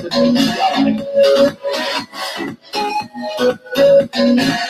Thank you.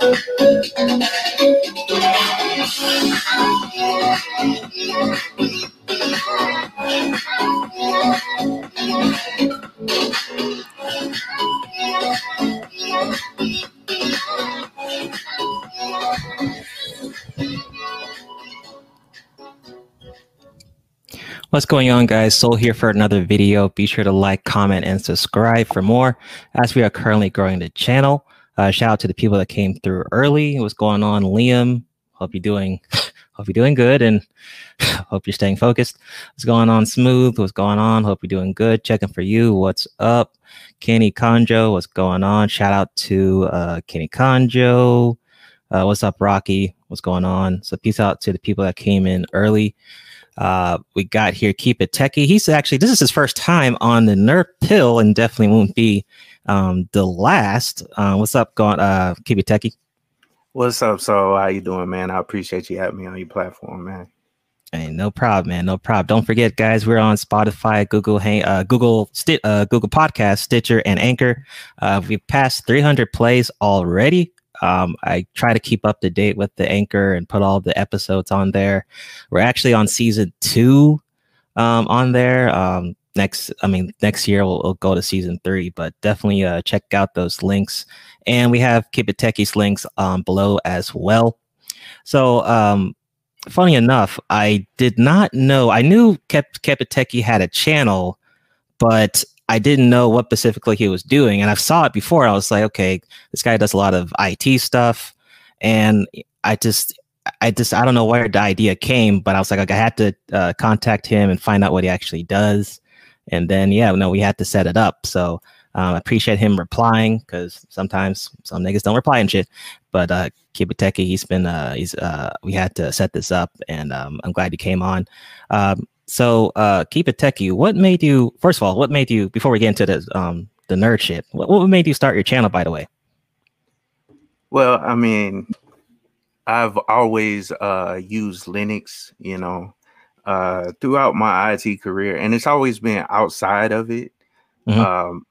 What's going on guys? Soul here for another video. Be sure to like, comment, and subscribe for more as we are currently growing the channel. Uh, shout out to the people that came through early. What's going on, Liam? Hope you're doing, hope you're doing good, and hope you're staying focused. What's going on, Smooth? What's going on? Hope you're doing good. Checking for you. What's up, Kenny Conjo? What's going on? Shout out to uh, Kenny Conjo. Uh, what's up, Rocky? What's going on? So peace out to the people that came in early. Uh, we got here Keep It Techie. He's actually this is his first time on the Nerd Pill, and definitely won't be um, the last. Uh, what's up, going? Uh, Keep It Techie. What's up? So how you doing, man? I appreciate you having me on your platform, man. Hey, no problem, man. No problem. Don't forget, guys, we're on Spotify, Google, Hang, uh, Google, Sti- uh, Google Podcast, Stitcher, and Anchor. Uh, we've passed 300 plays already. Um, I try to keep up to date with the anchor and put all the episodes on there. We're actually on season two um, on there. Um, next, I mean, next year we'll, we'll, go to season three, but definitely uh, check out those links. And we have Keep It Techie's links um, below as well. So, um, funny enough, I did not know. I knew Keep It Techie had a channel, but I didn't know what specifically he was doing. And I saw it before. I was like, okay, this guy does a lot of IT stuff. And I just, I just, I don't know where the idea came, but I was like, like I had to uh, contact him and find out what he actually does. And then, yeah, no, we had to set it up. So um, I appreciate him replying because sometimes some niggas don't reply and shit. But uh, Techie, he's been, uh, he's, uh, we had to set this up and um, I'm glad he came on. Um, so uh, techie. What made you? First of all, what made you? Before we get into the um the nerd shit, what, what made you start your channel? By the way. Well, I mean, I've always uh, used Linux, you know, uh, throughout my IT career, and it's always been outside of it. Mm-hmm. Um,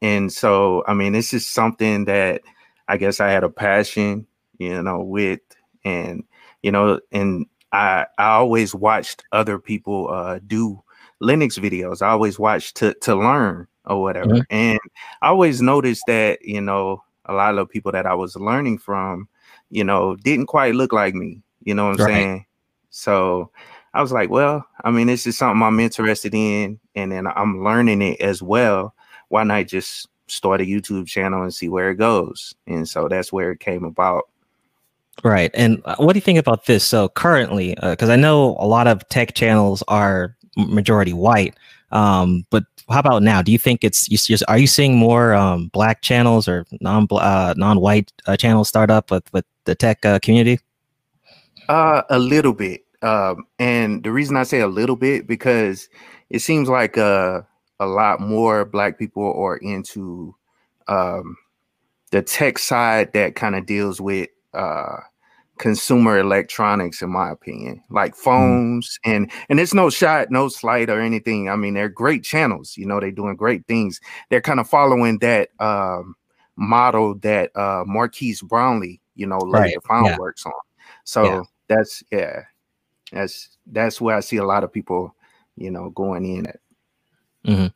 and so, I mean, it's just something that I guess I had a passion, you know, with, and you know, and I I always watched other people uh, do Linux videos. I always watched to to learn or whatever, mm-hmm. and I always noticed that you know a lot of the people that I was learning from, you know, didn't quite look like me. You know what I'm right. saying? So I was like, well, I mean, this is something I'm interested in, and then I'm learning it as well. Why not just start a YouTube channel and see where it goes? And so that's where it came about. Right. And uh, what do you think about this? So currently, because uh, I know a lot of tech channels are majority white, um, but how about now? Do you think it's you, are you seeing more um, black channels or non uh, non white uh, channels start up with with the tech uh, community? Uh, a little bit. Um, and the reason I say a little bit because it seems like uh, a lot more black people are into um, the tech side that kind of deals with uh, consumer electronics in my opinion like mm. phones mm. and and it's no shot no slight or anything i mean they're great channels you know they're doing great things they're kind of following that um, model that uh marques brownlee you know later right. found yeah. works on so yeah. that's yeah that's that's where i see a lot of people you know going in at mm-hmm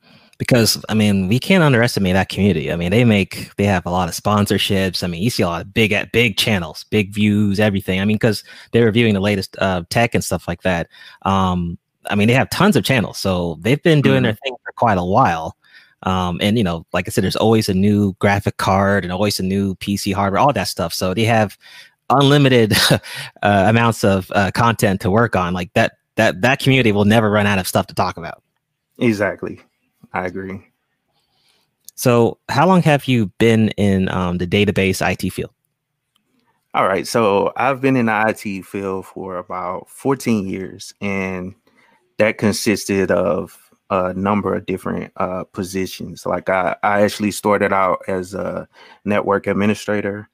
because I mean we can't underestimate that community. I mean they make they have a lot of sponsorships. I mean you see a lot of big at big channels, big views, everything. I mean because they're reviewing the latest uh, tech and stuff like that. Um, I mean they have tons of channels, so they've been doing mm-hmm. their thing for quite a while. Um, and you know, like I said, there's always a new graphic card and always a new PC hardware, all that stuff. So they have unlimited uh, amounts of uh, content to work on. Like that that that community will never run out of stuff to talk about. Exactly. I agree. So, how long have you been in um, the database IT field? All right. So, I've been in the IT field for about 14 years, and that consisted of a number of different uh, positions. Like, I, I actually started out as a network administrator,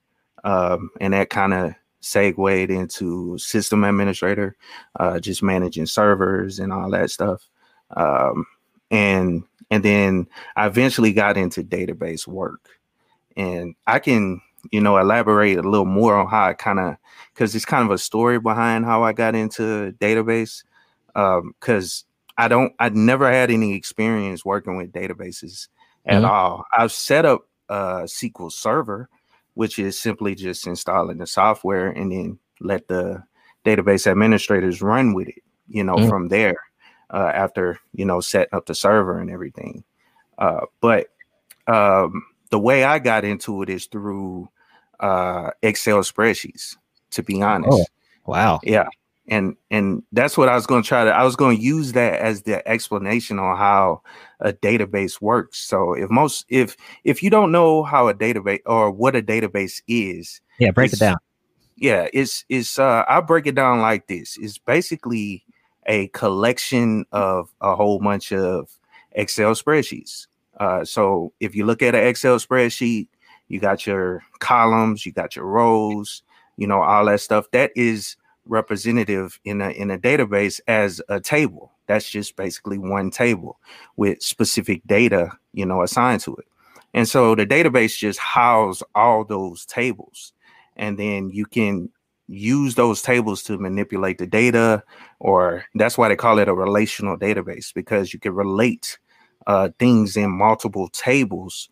um, and that kind of segued into system administrator, uh, just managing servers and all that stuff. Um, and and then I eventually got into database work. And I can, you know, elaborate a little more on how I kind of, because it's kind of a story behind how I got into database. Because um, I don't, I never had any experience working with databases at mm-hmm. all. I've set up a SQL Server, which is simply just installing the software and then let the database administrators run with it, you know, mm-hmm. from there. uh, after you know setting up the server and everything. Uh, but um, the way I got into it is through uh, Excel spreadsheets. To be honest, oh, wow, yeah, and and that's what I was going to try to. I was going to use that as the explanation on how a database works. So if most if if you don't know how a database or what a database is, yeah, break it down. Yeah, it's it's uh I break it down like this. It's basically a collection of a whole bunch of Excel spreadsheets. Uh, so if you look at an Excel spreadsheet, you got your columns, you got your rows, you know, all that stuff. That is representative in a in a database as a table. That's just basically one table with specific data, you know, assigned to it. And so the database just houses all those tables. And then you can use those tables to manipulate the data, or that's why they call it a relational database because you can relate uh, things in multiple tables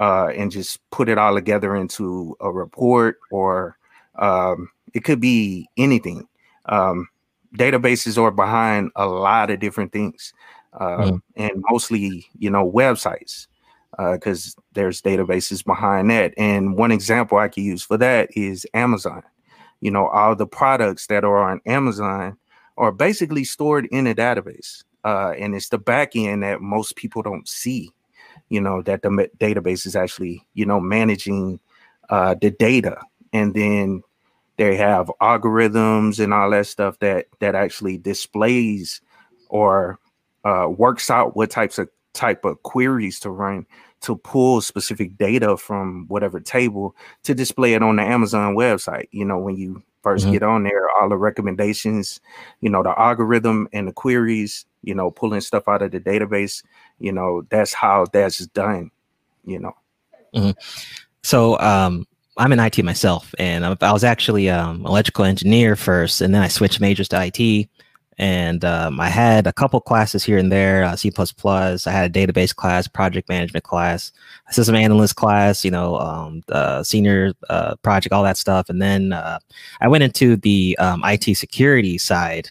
uh, and just put it all together into a report, or um, it could be anything. Um, databases are behind a lot of different things, uh, mm. and mostly, you know, websites because uh, there's databases behind that. And one example I could use for that is Amazon you know, all the products that are on Amazon are basically stored in a database. Uh, and it's the back end that most people don't see, you know, that the database is actually, you know, managing uh, the data. And then they have algorithms and all that stuff that that actually displays or uh, works out what types of type of queries to run to pull specific data from whatever table to display it on the Amazon website. You know, when you 1st mm-hmm. get on there, all the recommendations, you know, the algorithm and the queries, you know, pulling stuff out of the database, you know, that's how that's done, you know. Mm-hmm. So, um, I'm in IT myself, and I was actually um, electrical engineer first, and then I switched majors to IT and um, I had a couple classes here and there, uh, C++. I had a database class, project management class, system analyst class, you know, um, senior uh, project, all that stuff. And then uh, I went into the um, IT security side.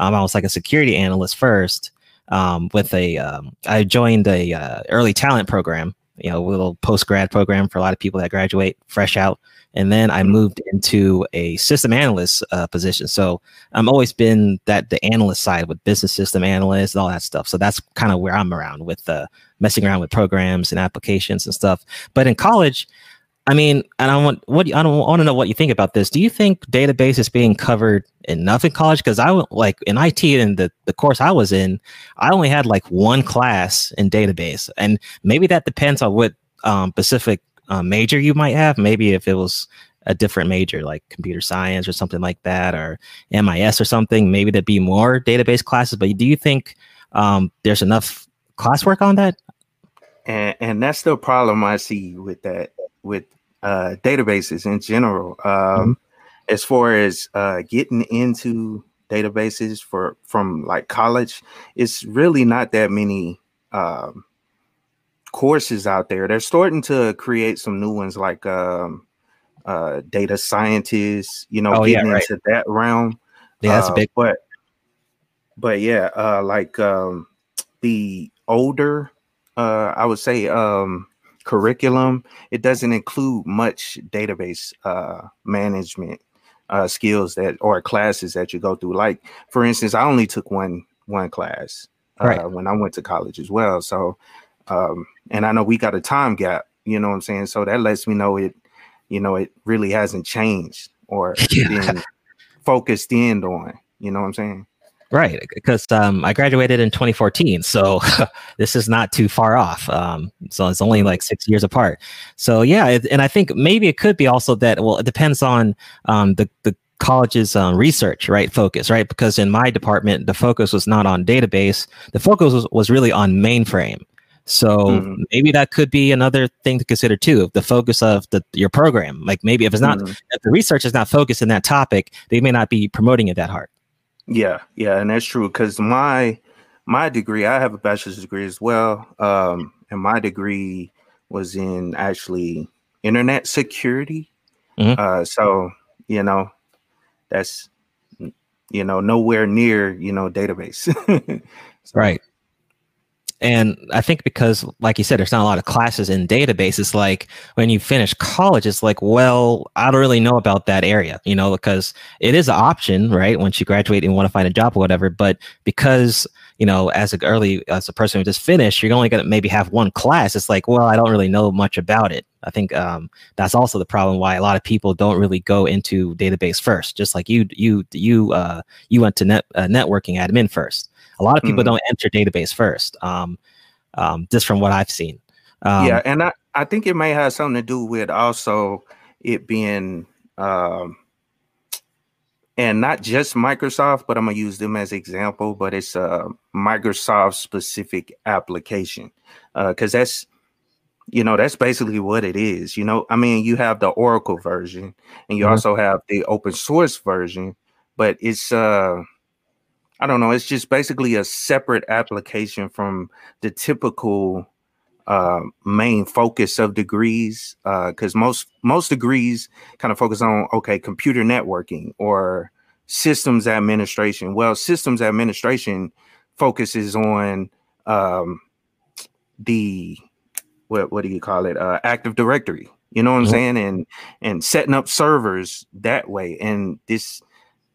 Um, I was like a security analyst first. Um, with a, I joined a uh, early talent program, you know, a little post grad program for a lot of people that graduate fresh out and then I moved into a system analyst uh, position. So I'm always been that the analyst side with business system analysts and all that stuff. So that's kind of where I'm around with uh, messing around with programs and applications and stuff. But in college, I mean, and I want what I don't want to know what you think about this. Do you think database is being covered enough in college? Because I like in IT and the the course I was in, I only had like one class in database, and maybe that depends on what um, specific uh, major you might have. Maybe if it was a different major like computer science or something like that, or MIS or something, maybe there'd be more database classes. But do you think um, there's enough classwork on that? And, and that's the problem I see with that with uh, databases in general. Um, mm-hmm. As far as uh, getting into databases for from like college, it's really not that many um, courses out there. They're starting to create some new ones like um, uh, data scientists, you know, oh, getting yeah, right. into that realm. Yeah, that's uh, a big but but yeah, uh, like um, the older uh, I would say um, curriculum, it doesn't include much database uh, management uh, skills that or classes that you go through. Like for instance, I only took one one class uh, right. when I went to college as well. So um, and I know we got a time gap, you know what I'm saying? So that lets me know it, you know, it really hasn't changed or yeah. been focused in on, you know what I'm saying? Right, because um, I graduated in 2014, so this is not too far off. Um, so it's only like six years apart. So yeah, it, and I think maybe it could be also that. Well, it depends on um, the the college's um, research, right? Focus, right? Because in my department, the focus was not on database. The focus was, was really on mainframe. So mm-hmm. maybe that could be another thing to consider too. The focus of the your program, like maybe if it's not mm-hmm. if the research is not focused in that topic, they may not be promoting it that hard. Yeah, yeah, and that's true because my my degree, I have a bachelor's degree as well, um, and my degree was in actually internet security. Mm-hmm. Uh, so you know, that's you know, nowhere near, you know, database. so. Right. And I think because, like you said, there's not a lot of classes in databases. Like when you finish college, it's like, well, I don't really know about that area, you know, because it is an option, right? Once you graduate and want to find a job or whatever. But because, you know, as a early as a person who just finished, you're only going to maybe have one class. It's like, well, I don't really know much about it. I think um, that's also the problem why a lot of people don't really go into database first. Just like you, you, you, uh, you went to net uh, networking admin first. A lot of people mm. don't enter database first. Um, um, just from what I've seen. Um, yeah, and I, I think it may have something to do with also it being um, and not just Microsoft, but I'm gonna use them as example. But it's a Microsoft specific application because uh, that's you know that's basically what it is. You know, I mean, you have the Oracle version, and you mm-hmm. also have the open source version, but it's uh I don't know. It's just basically a separate application from the typical uh, main focus of degrees, because uh, most most degrees kind of focus on okay, computer networking or systems administration. Well, systems administration focuses on um, the what what do you call it? Uh, Active Directory. You know what I'm mm-hmm. saying? And and setting up servers that way. And this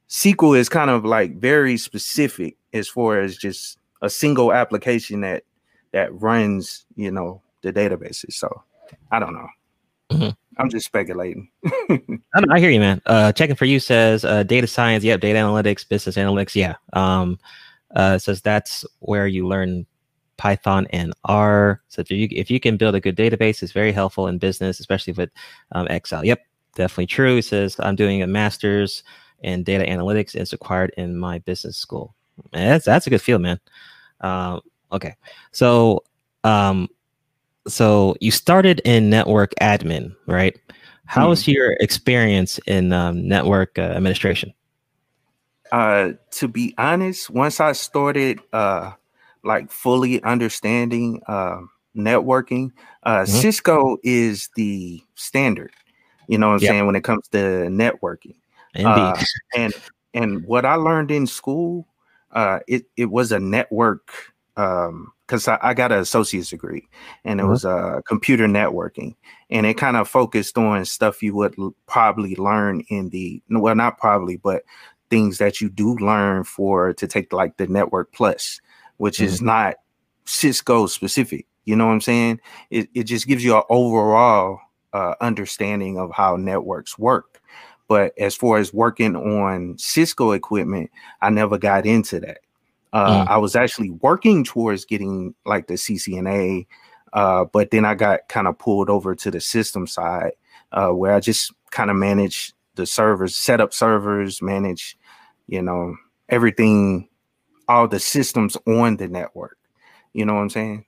SQL is kind of like very specific as far as just a single application that that runs, you know, the databases. So I don't know. Mm-hmm. I'm just speculating. I, I, hear you, man. Uh, checking for you says uh, data science. Yep, data analytics, business analytics. Yeah. Um, uh, says that's where you learn Python and R. So if you if you can build a good database, it's very helpful in business, especially with um, Excel. Yep, definitely true. It says I'm doing a master's and data analytics is required in my business school. That's that's a good field, man. Um, okay, so um, so you started in network admin, right? How hmm. was your experience in um, network uh, administration? Uh, to be honest, once I started uh, like fully understanding uh, networking, uh, mm-hmm. Cisco is the standard. You know what I'm saying when it comes to networking. Uh, and and what I learned in school, uh, it it was a network because um, I, I, got an associate's degree, and it mm-hmm. was uh, computer networking, and it kind of focused on stuff you would l- probably learn in the well, not probably, but things that you do learn for to take like the network plus, which mm-hmm. is not Cisco specific. You know what I'm saying? It it just gives you an overall uh, understanding of how networks work. But as far as working on Cisco equipment, I never got into that. Uh, mm. I was actually working towards getting like the CCNA, uh, but then I got kind of pulled over to the system side uh, where I just kind of manage the servers, set up servers, manage, you know, everything, all the systems on the network. You know what I'm saying?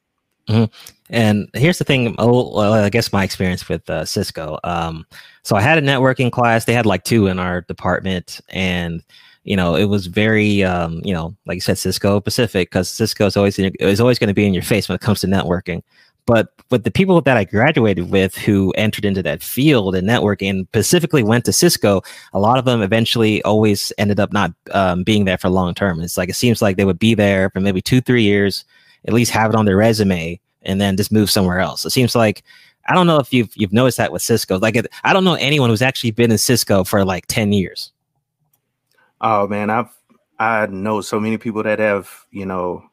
Mm-hmm. And here's the thing. I guess my experience with uh, Cisco. Um, so I had a networking class. They had like two in our department, and you know it was very, um, you know, like you said, Cisco specific, because Cisco is always is always going to be in your face when it comes to networking. But with the people that I graduated with who entered into that field and networking, and specifically went to Cisco, a lot of them eventually always ended up not um, being there for long term. It's like it seems like they would be there for maybe two, three years at least have it on their resume and then just move somewhere else. It seems like I don't know if you've you've noticed that with Cisco. Like it, I don't know anyone who's actually been in Cisco for like 10 years. Oh man, I've I know so many people that have, you know,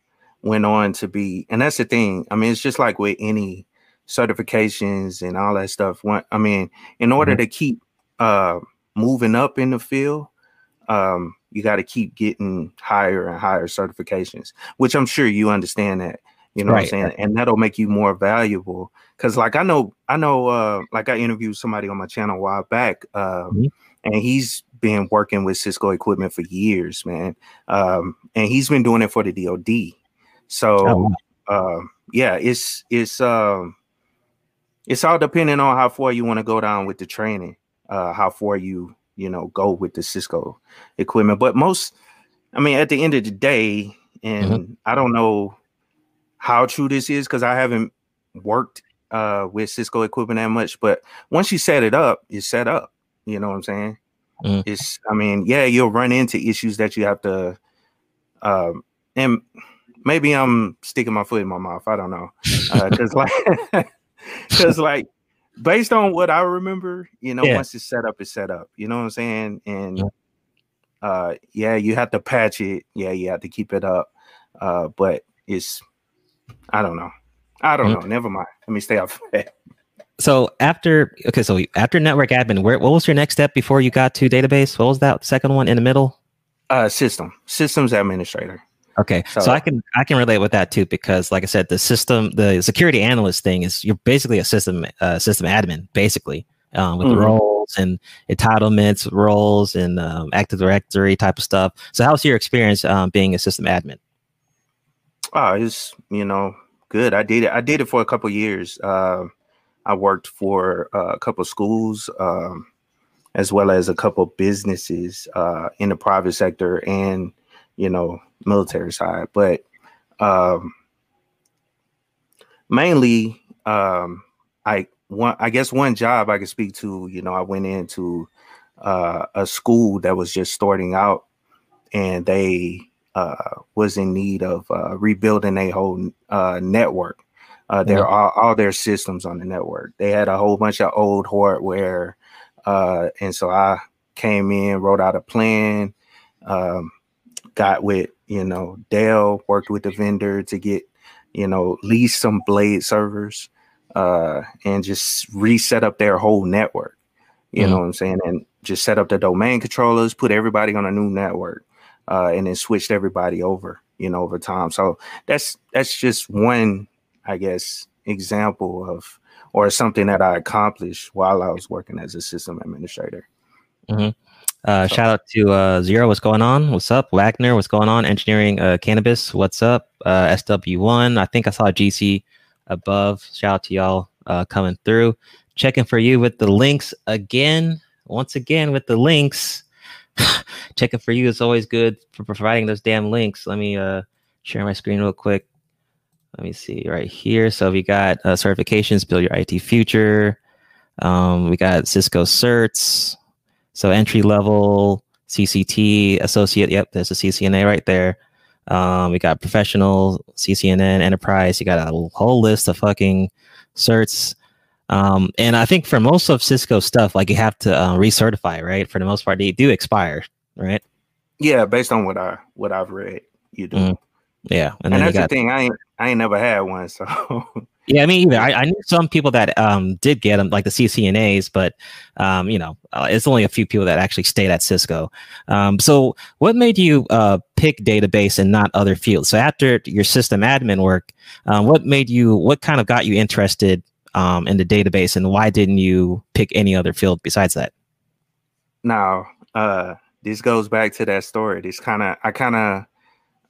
went on to be and that's the thing. I mean, it's just like with any certifications and all that stuff. I mean, in order mm-hmm. to keep uh moving up in the field, um, you got to keep getting higher and higher certifications, which I'm sure you understand that. You know right. what I'm saying? And that'll make you more valuable. Cause like I know, I know, uh, like I interviewed somebody on my channel a while back, uh, mm-hmm. and he's been working with Cisco equipment for years, man. Um, and he's been doing it for the DoD. So, oh, uh, yeah, it's it's um, it's all depending on how far you want to go down with the training, uh, how far you you know, go with the Cisco equipment. But most, I mean, at the end of the day, and mm-hmm. I don't know how true this is because I haven't worked uh with Cisco equipment that much, but once you set it up, it's set up. You know what I'm saying? Mm. It's, I mean, yeah, you'll run into issues that you have to, um, and maybe I'm sticking my foot in my mouth. I don't know, because uh, like, because like, based on what I remember, you know, yeah. once it's set up, it's set up. You know what I'm saying? And uh, yeah, you have to patch it. Yeah, you have to keep it up. Uh, but it's, I don't know. I don't mm-hmm. know. Never mind. Let me stay off that. So after okay, so after network admin, where what was your next step before you got to database? What was that second one in the middle? Uh, system systems administrator. Okay, so, so, I can I can relate with that too because, like I said, the system the security analyst thing is you're basically a system uh, system admin basically um, with mm-hmm. roles and entitlements, roles and um, Active Directory type of stuff. So, how's your experience um, being a system admin? Oh, it's you know good. I did it. I did it for a couple years. Uh, I worked for uh, a couple schools, um, as well as a couple businesses uh, in the private sector and you know military side. But um, mainly, um, I one I guess one job I could speak to. You know, I went into uh, a school that was just starting out, and they uh, was in need of uh, rebuilding a whole uh, network. Uh, their mm-hmm. all, all, their systems on the network. They had a whole bunch of old hardware, uh, and so I came in, wrote out a plan, um, got with you know Dell, worked with the vendor to get you know lease some Blade servers, uh, and just reset up their whole network. You mm-hmm. know what I'm saying, and just set up the domain controllers, put everybody on a new network uh, and then switched everybody over, you know, over time. So that's that's just one, I guess, example of or something that I accomplished while I was working as a system administrator. Mm-hmm. Uh. Shout out to uh, Zero. What's going on? What's up? Wagner. What's going on? Engineering uh, Cannabis. What's up? Uh, SW1. I think I saw GC above. Shout out to y'all uh, coming through. Checking for you with the links again. Once again with the links. checking for you is always good for providing those damn links. Let me uh, share my screen real quick. Let me see right here. So we got uh, certifications, build your IT future. Um, we got Cisco certs. So entry level CCT associate. Yep, there's a CCNA right there. Um, we got professional CCNP enterprise. You got a whole list of fucking certs. Um, and I think for most of Cisco stuff, like you have to uh, recertify, right? For the most part, they do expire, right? Yeah, based on what I what I've read, you do. Mm. Yeah, and, and that's got, the thing. I ain't I ain't never had one, so. yeah, I mean, I, I knew some people that um did get them, like the CCNAs, but um, you know, uh, it's only a few people that actually stayed at Cisco. Um, so what made you uh pick database and not other fields? So after your system admin work, um, what made you? What kind of got you interested um, in the database, and why didn't you pick any other field besides that? Now, uh, this goes back to that story. This kind of I kind of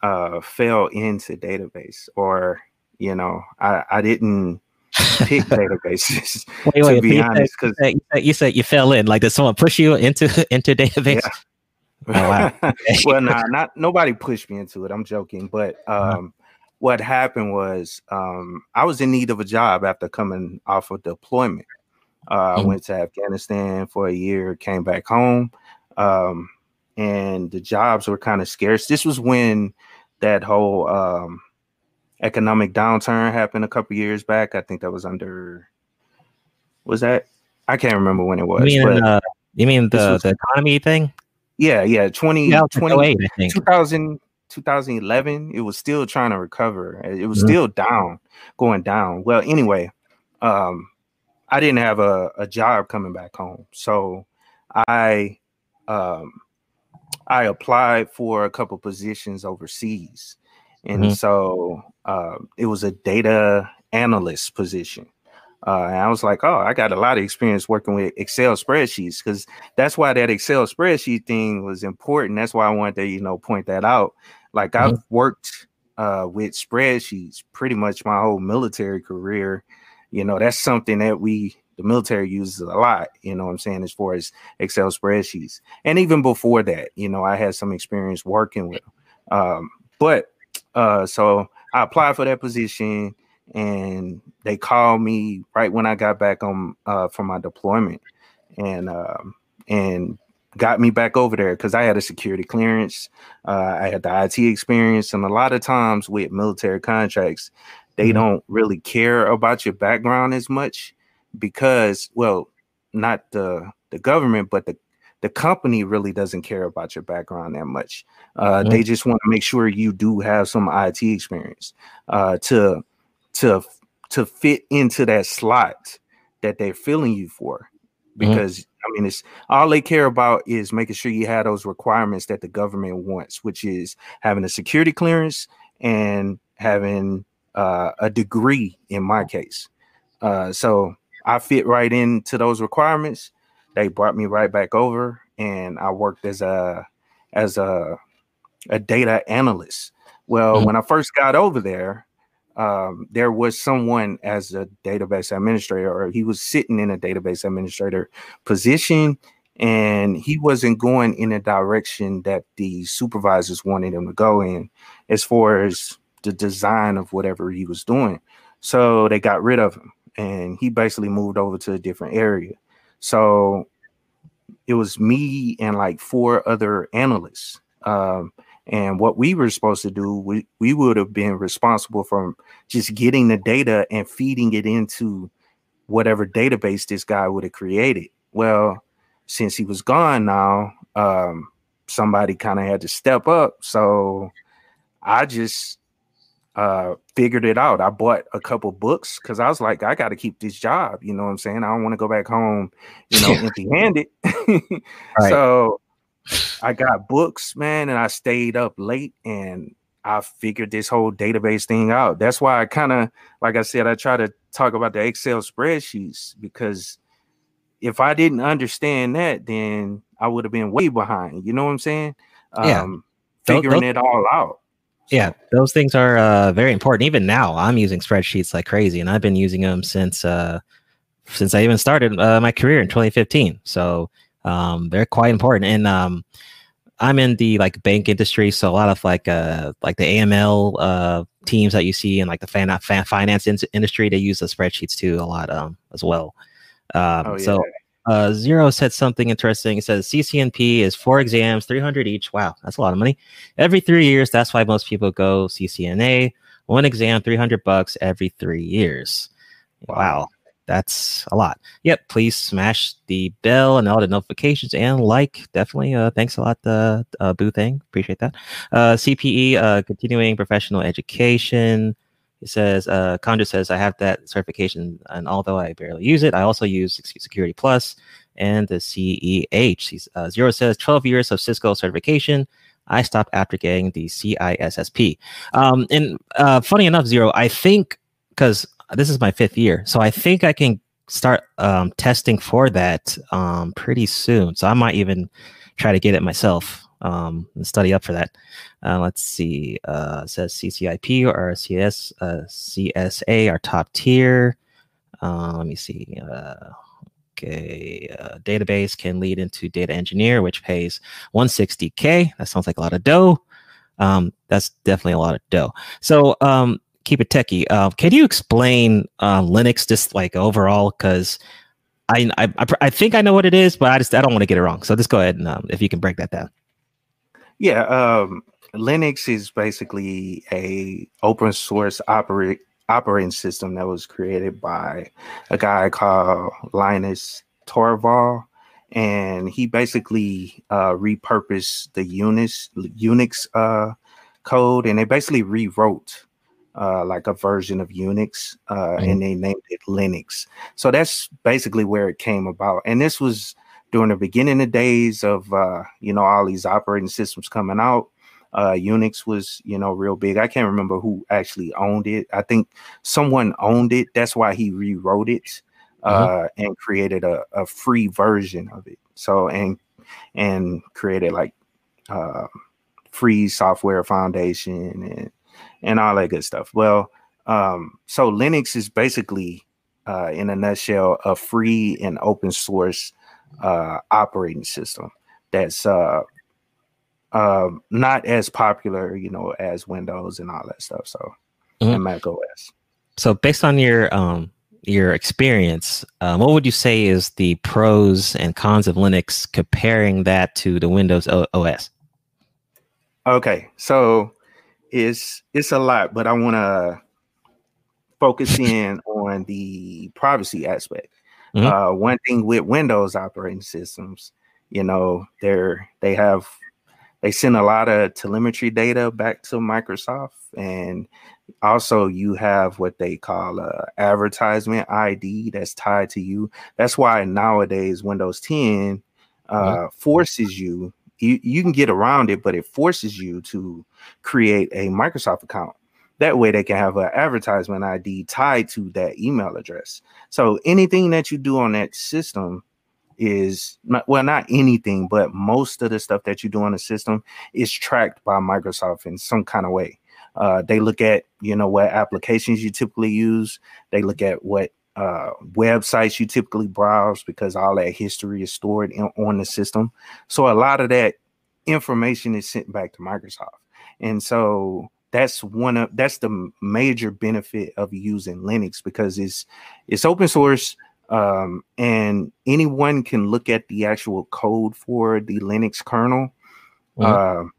uh, fell into database, or you know, I I didn't pick databases. Wait, wait, to be honest, because you, you, said you fell in. Like, did someone push you into into database? Yeah. Oh, wow. well, nah, not nobody pushed me into it. I'm joking, but uh-huh. um, what happened was um, I was in need of a job after coming off of deployment. Uh, mm-hmm. I went to Afghanistan for a year, came back home, um, and the jobs were kind of scarce. This was when that whole um, economic downturn happened a couple years back. I think that was under was that I can't remember when it was. You mean, uh, you mean the, was, the economy thing? Yeah, yeah, 20, yeah, 20 2000, 2011, it was still trying to recover. It was mm-hmm. still down, going down. Well, anyway, um, I didn't have a, a job coming back home, so I um, I applied for a couple positions overseas, and mm-hmm. so uh, it was a data analyst position. Uh, and I was like, oh, I got a lot of experience working with Excel spreadsheets because that's why that Excel spreadsheet thing was important. That's why I wanted to, you know, point that out. Like mm-hmm. I've worked uh, with spreadsheets pretty much my whole military career. You know, that's something that we the military uses a lot, you know what I'm saying, as far as Excel spreadsheets. And even before that, you know, I had some experience working with them. Um, but uh, so I applied for that position and they called me right when I got back on uh, from my deployment, and um, and got me back over there because I had a security clearance. Uh, I had the IT experience, and a lot of times with military contracts, they mm-hmm. don't really care about your background as much because, well, not the the government, but the the company really doesn't care about your background that much. Uh. They just want to make sure you do have some IT experience uh, to to to fit into that slot that they're filling you for. Mm-hmm. Because mm-hmm. I mean, it's all they care about is making sure you have those requirements that the government wants, which is having a security clearance and having uh, a degree. In my case, uh, so I fit right into those requirements they brought me right back over and I worked as a as a a data analyst. Well, mm-hmm. when I first got over there, um, there was someone as a database administrator, or he was sitting in a database administrator position, and he wasn't going in a direction that the supervisors wanted him to go in as far as the design of whatever he was doing. So they got rid of him, and he basically moved over to a different area. So it was me and like four other analysts. Um, and what we were supposed to do, we, we would have been responsible for just getting the data and feeding it into whatever database this guy would have created. Well, since he was gone now, um, somebody kind of had to step up. So I just uh, figured it out. I bought a couple books because I was like, I got to keep this job. You know what I'm saying? I don't want to go back home, you know, empty handed. right. So I got books, man, and I stayed up late and I figured this whole database thing out. That's why I kind of, like I said, I try to talk about the Excel spreadsheets because if I didn't understand that, then I would have been way behind. You know what I'm saying? Yeah. Um, figuring don't, don't, it all out. Yeah, those things are uh, very important. Even now, I'm using spreadsheets like crazy, and I've been using them since uh, since I even started uh, my career in 2015. So um, they're quite important. And um, I'm in the like bank industry, so a lot of like uh, like the AML uh, teams that you see in like the fan, fan finance in- industry, they use the spreadsheets too a lot um, as well. Um, oh, yeah. So uh, Zero said something interesting. It says CCNP is four exams, 300 each. Wow, that's a lot of money. Every three years. That's why most people go CCNA. One exam, 300 bucks every three years. Wow. That's a lot. Yep. Please smash the bell and all the notifications and like. Definitely. Uh, thanks a lot, uh, uh, Boo Thing. Appreciate that. Uh, CPE, uh, continuing professional education. He says, uh, says, I have that certification, and although I barely use it, I also use Security Plus and the CEH. Uh, Zero says, 12 years of Cisco certification. I stopped after getting the CISSP. Um, and uh, funny enough, Zero, I think because this is my fifth year, so I think I can start um, testing for that um, pretty soon. So I might even try to get it myself um, and study up for that. Uh, let's see. Uh, says CCIP or CS, uh, CSA are top tier. Uh, let me see. Uh, okay, uh, database can lead into data engineer, which pays 160k. That sounds like a lot of dough. Um, that's definitely a lot of dough. So um, keep it techie. Uh, can you explain Linux just like overall? Because I, I I think I know what it is, but I just I don't want to get it wrong. So just go ahead and um, if you can break that down. Yeah, um, Linux is basically a open source operate operating system that was created by a guy called Linus Torvald, and he basically uh, repurposed the Unix Unix uh, code, and they basically rewrote uh, like a version of Unix, uh, mm-hmm. and they named it Linux. So that's basically where it came about, and this was during the beginning of days of uh, you know all these operating systems coming out. Uh, Unix was you know real big. I can't remember who actually owned it. I think someone owned it. That's why he rewrote it uh, mm-hmm. and created a, a free version of it. So and and created like uh, free software foundation and and all that good stuff. Well, um, so Linux is basically, uh, in a nutshell, a free and open source uh, operating system that's uh, uh, not as popular, you know, as Windows and all that stuff. So, mm-hmm. and Mac OS. So, based on your um, your experience, um, what would you say is the pros and cons of Linux comparing that to the Windows o- OS? Okay, so it's it's a lot, but I want to focus in on the privacy aspect. Mm-hmm. Uh, one thing with Windows operating systems, you know, they're they have they send a lot of telemetry data back to Microsoft, and also you have what they call a advertisement ID that's tied to you. That's why nowadays Windows 10 uh, mm-hmm. forces you, you. You can get around it, but it forces you to create a Microsoft account. That way, they can have an advertisement ID tied to that email address. So anything that you do on that system is well, not anything, but most of the stuff that you do on the system is tracked by Microsoft in some kind of way. Uh, they look at you know what applications you typically use. They look at what uh, websites you typically browse because all that history is stored in, on the system. So a lot of that information is sent back to Microsoft, and so that's one of that's the major benefit of using Linux because it's it's open source um, and anyone can look at the actual code for the Linux kernel. Mm-hmm.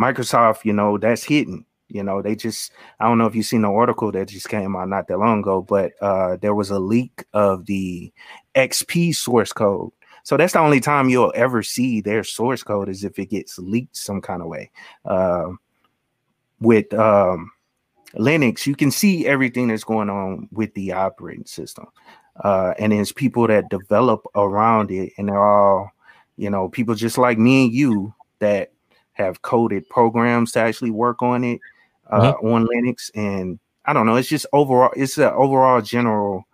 Uh, Microsoft, you know, that's hidden. You know, they just I don't know if you've seen the article that just came out not that long ago, but uh, there was a leak of the XP source code. So that's the only time you'll ever see their source code is if it gets leaked some kind of way. Uh, with um, Linux, you can see everything that's going on with the operating system uh, and there's people that develop around it, and they're all, you know, people just like me and you that have coded programs to actually work on it uh, mm-hmm. on Linux. And I don't know, it's just overall, it's an overall general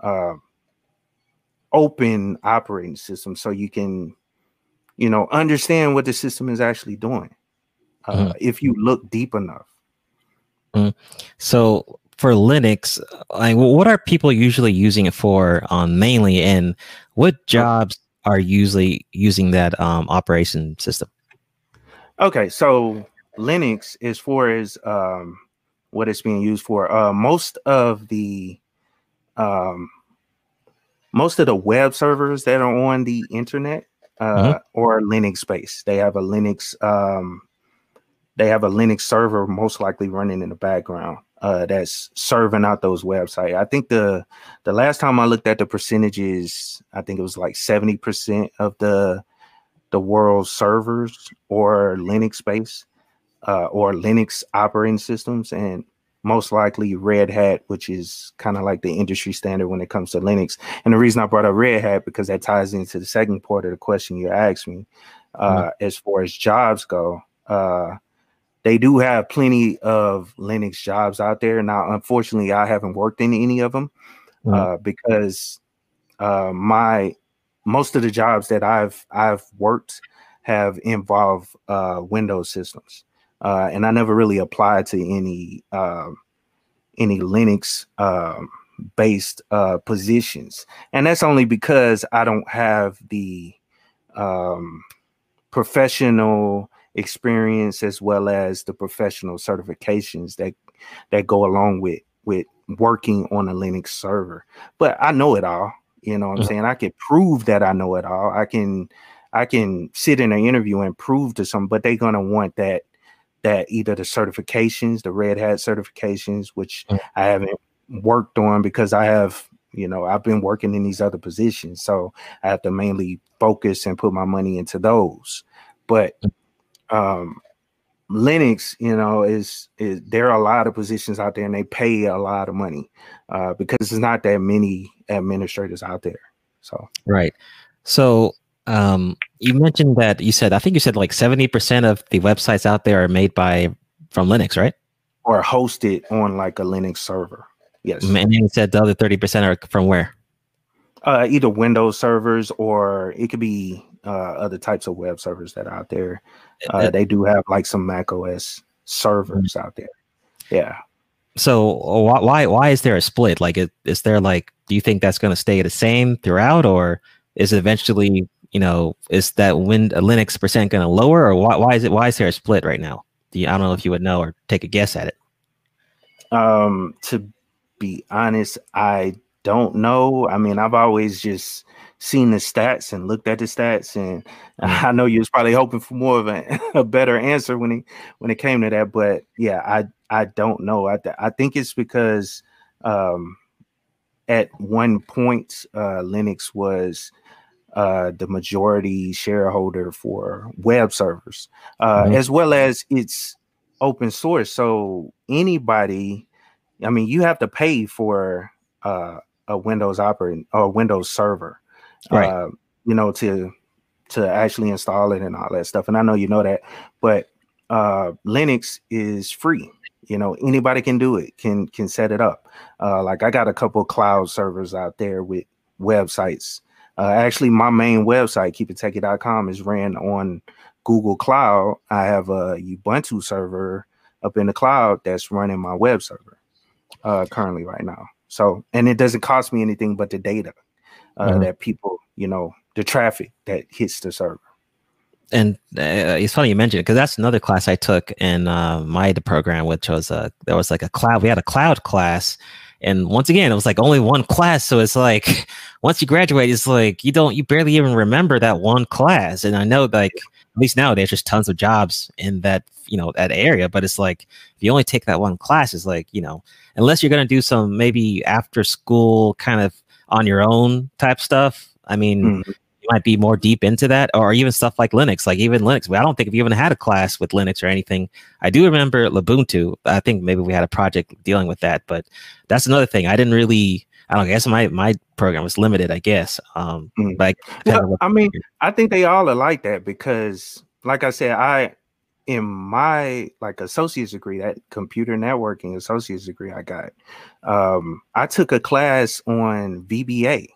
uh, open operating system, so you can, you know, understand what the system is actually doing uh, mm-hmm. if you look deep enough. Mm-hmm. So for Linux, like what are people usually using it for um, mainly, and what jobs are usually using that um, operation system? Okay, so Linux, as far as um, what it's being used for, uh, most of the um, most of the web servers that are on the internet uh, mm-hmm. or Linux based, they have a Linux um, they have a Linux server most likely running in the background uh, that's serving out those websites. I think the the last time I looked at the percentages, I think it was like seventy percent of the the world's servers or Linux based uh, or Linux operating systems, and most likely Red Hat, which is kind of like the industry standard when it comes to Linux. And the reason I brought up Red Hat because that ties into the second part of the question you asked me, uh, mm-hmm. as far as jobs go. Uh, they do have plenty of Linux jobs out there. Now, unfortunately, I haven't worked in any of them mm-hmm. uh, because uh, my most of the jobs that I've I've worked have involved uh, Windows systems, uh, and I never really applied to any um, any Linux um, based uh, positions, and that's only because I don't have the um, professional experience as well as the professional certifications that that go along with with working on a Linux server. But I know it all. You know what I'm mm-hmm. saying? I can prove that I know it all. I can I can sit in an interview and prove to some, but they're gonna want that that either the certifications, the Red Hat certifications, which mm-hmm. I haven't worked on because I have, you know, I've been working in these other positions. So I have to mainly focus and put my money into those. But mm um, Linux, you know, is is there are a lot of positions out there, and they pay a lot of money uh, because there's not that many administrators out there. So right. So um, you mentioned that you said I think you said like seventy percent of the websites out there are made by from Linux, right? Or hosted on like a Linux server. Yes. And you said the other thirty percent are from where? Uh, either Windows servers or it could be uh, other types of web servers that are out there. Uh, they do have like some Mac OS servers mm-hmm. out there. Yeah. So why why is there a split? Like, is there like, do you think that's going to stay the same throughout, or is it eventually, you know, is that Win Linux percent going to lower, or why why is it why is there a split right now? Do You, I don't know if you would know or take a guess at it. Um, to be honest, I don't know. I mean, I've always just seen the stats and looked at the stats, and mm. I know you was probably hoping for more of a, a better answer when he when it came to that. But yeah, I I don't know. I I think it's because um, at one point uh, Linux was uh, the majority shareholder for web servers, uh, mm-hmm. as well as it's open source. So anybody, I mean, you have to pay for uh, a Windows operating or Windows server, right? Uh, you know, to to actually install it and all that stuff. And I know you know that, but uh, Linux is free. You know, anybody can do it, can can set it up. Uh, like I got a couple cloud servers out there with websites. Uh, actually, my main website, keepittechie.com, is ran on Google Cloud. I have a Ubuntu server up in the cloud that's running my web server uh, currently right now. So, and it doesn't cost me anything but the data uh, mm-hmm. that people, you know, the traffic that hits the server. And uh, it's funny you mentioned it because that's another class I took in uh, my the program, which was a there was like a cloud. We had a cloud class, and once again, it was like only one class. So it's like once you graduate, it's like you don't you barely even remember that one class. And I know like at least nowadays there's just tons of jobs in that you know that area, but it's like if you only take that one class, it's like you know unless you're gonna do some maybe after school kind of on your own type stuff. I mean, mm you might be more deep into that, or even stuff like Linux. Like even Linux, I don't think we even had a class with Linux or anything. I do remember Ubuntu. I think maybe we had a project dealing with that, but that's another thing. I didn't really. I don't I guess my my program was limited. I guess. Um, mm. like well, I mean, I think they all are like that because, like I said, I in my like associate's degree, that computer networking associate's degree I got, um, I took a class on VBA.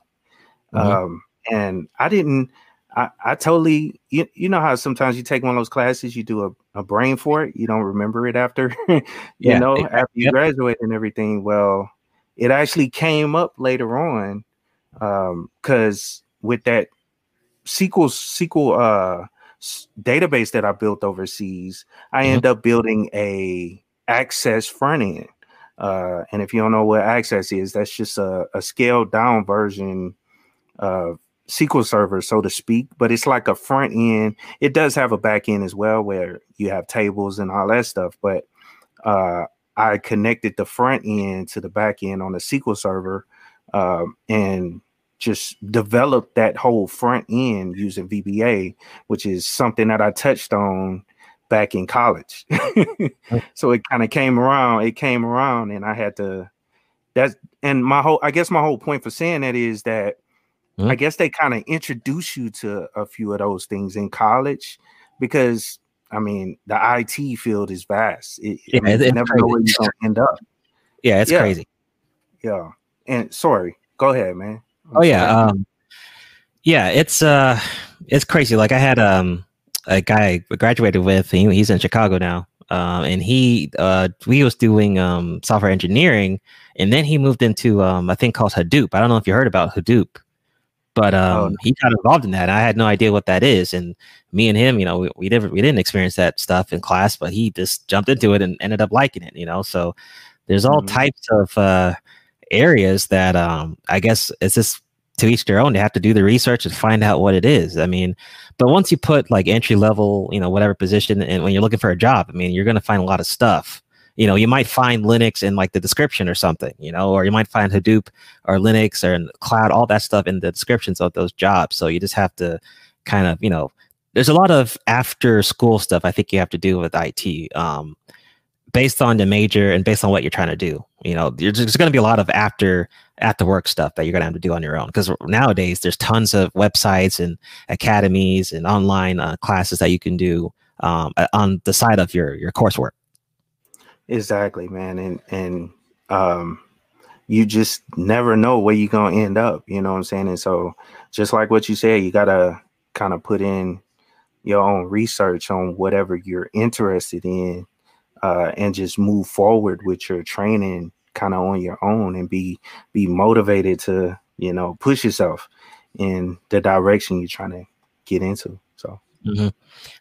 Mm-hmm. Um, and I didn't. I, I totally you, you know how sometimes you take one of those classes you do a, a brain for it you don't remember it after you yeah, know after you graduate and everything well it actually came up later on um because with that SQL SQL uh database that I built overseas I mm-hmm. end up building a access front end uh and if you don't know what access is that's just a, a scaled down version of SQL Server, so to speak, but it's like a front end. It does have a back end as well, where you have tables and all that stuff. But uh, I connected the front end to the back end on the SQL Server, um, and just developed that whole front end using VBA, which is something that I touched on back in college. so it kind of came around. It came around, and I had to. That's and my whole. I guess my whole point for saying that is that Mm-hmm. I guess they kind of introduce you to a few of those things in college because I mean the IT field is vast. It, yeah, I mean, you never crazy. know where you're gonna end up. Yeah, it's yeah. crazy. Yeah. And sorry, go ahead, man. Oh yeah. Um yeah, it's uh it's crazy. Like I had um a guy I graduated with, he, he's in Chicago now. Um, and he uh, we was doing um, software engineering, and then he moved into um, a thing called Hadoop. I don't know if you heard about Hadoop. But oh, um, oh. he got involved in that. I had no idea what that is, and me and him, you know, we, we never we didn't experience that stuff in class, but he just jumped into it and ended up liking it. You know, so there's all mm-hmm. types of uh, areas that um, I guess it's just to each their own. They have to do the research and find out what it is. I mean, but once you put like entry level, you know, whatever position, and when you're looking for a job, I mean, you're going to find a lot of stuff you know, you might find Linux in like the description or something, you know, or you might find Hadoop or Linux or cloud, all that stuff in the descriptions of those jobs. So you just have to kind of, you know, there's a lot of after school stuff I think you have to do with IT. Um, based on the major and based on what you're trying to do. You know, there's, going to be a lot of after after work stuff that you're going to have to do on your own because nowadays there's tons of websites and academies and online uh, classes that you can do um, on the side of your your coursework. Exactly, man. And and um you just never know where you're gonna end up, you know what I'm saying? And so just like what you said, you gotta kind of put in your own research on whatever you're interested in uh, and just move forward with your training kind of on your own and be be motivated to you know push yourself in the direction you're trying to get into so Mm-hmm.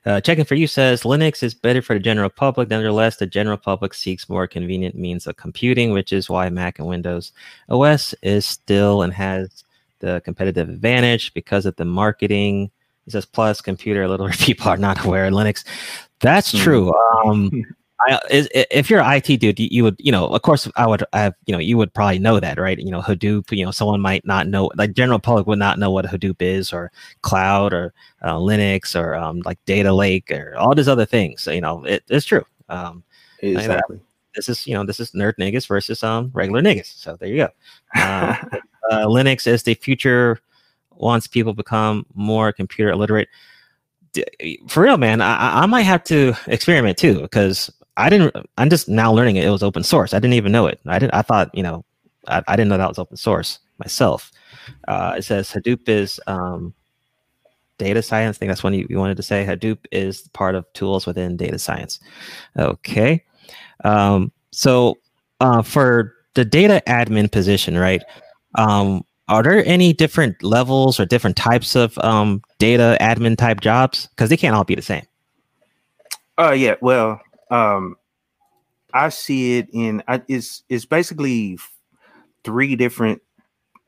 Uh, checking for you says Linux is better for the general public. Nevertheless, the general public seeks more convenient means of computing, which is why Mac and Windows OS is still and has the competitive advantage because of the marketing. It says plus computer literate people are not aware of Linux. That's mm-hmm. true. Um, I, is, if you're an IT dude, you, would, you know, of course, I would have, you know, you would probably know that, right? You know, Hadoop, you know, someone might not know, like general public would not know what Hadoop is or cloud or uh, Linux or um, like data lake or all these other things. So, you know, it, it's true. Um, exactly. this is, you know, this is nerd niggas versus um regular niggas. So there you go. Uh, uh, Linux is the future once people become more computer illiterate for real, man, I, I might have to experiment too because I didn't. I'm just now learning it. It was open source. I didn't even know it. I didn't. I thought you know, I, I didn't know that was open source myself. Uh, it says Hadoop is um, data science. I think that's one you, you wanted to say. Hadoop is part of tools within data science. Okay. Um, so uh, for the data admin position, right? Um, are there any different levels or different types of um, data admin type jobs? Because they can't all be the same. Oh uh, yeah. Well, um, I see it in I, it's it's basically three different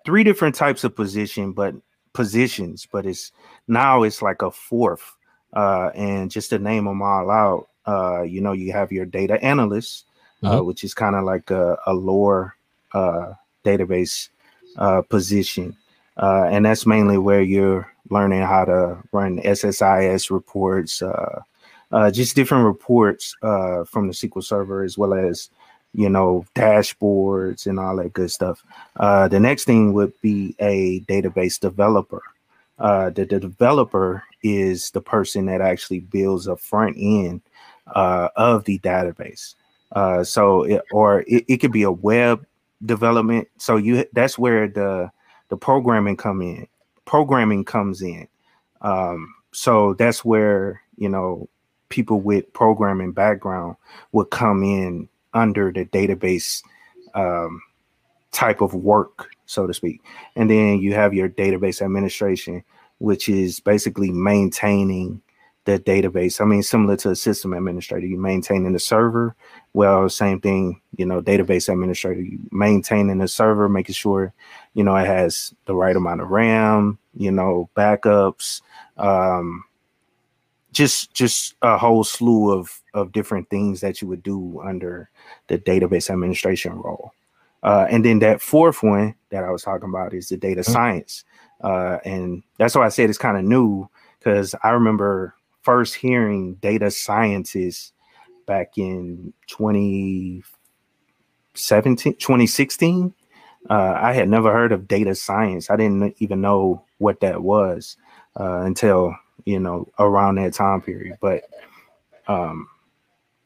three different types of position, but positions, but it's now it's like a fourth. Uh, and just to name them all out, uh, you know, you have your data analyst, uh, mm-hmm. uh, which is kind of like a, a lore uh, database uh, position. Uh, and that's mainly where you're learning how to run SSIS reports, uh, just different reports uh, from the SQL Server, as well as you know dashboards and all that good stuff. Uh, the next thing would be a database developer. Uh, the, the, developer is the person that actually builds a front end uh, of the database. Uh, so, it, or it, it could be a web development. So you that's where the the programming come in. Programming comes in. Um, so that's where you know people with programming background would come in under the database um, type of work, so to speak. And then you have your database administration, which is basically maintaining the database. I mean, similar to a system administrator, you maintaining the server. Well, same thing, you know, database administrator, you maintaining the server, making sure, you know, it has the right amount of RAM, you know, backups, um, just just a whole slew of of different things that you would do under the database administration role. Uh, and then that fourth one that I was talking about is the data mm-hmm. science. Uh, and that's why I said it's kind of new because I remember first hearing data scientists back in 2017, 2016. Uh, I had never heard of data science. I didn't even know what that was uh, until you know, around that time period. But um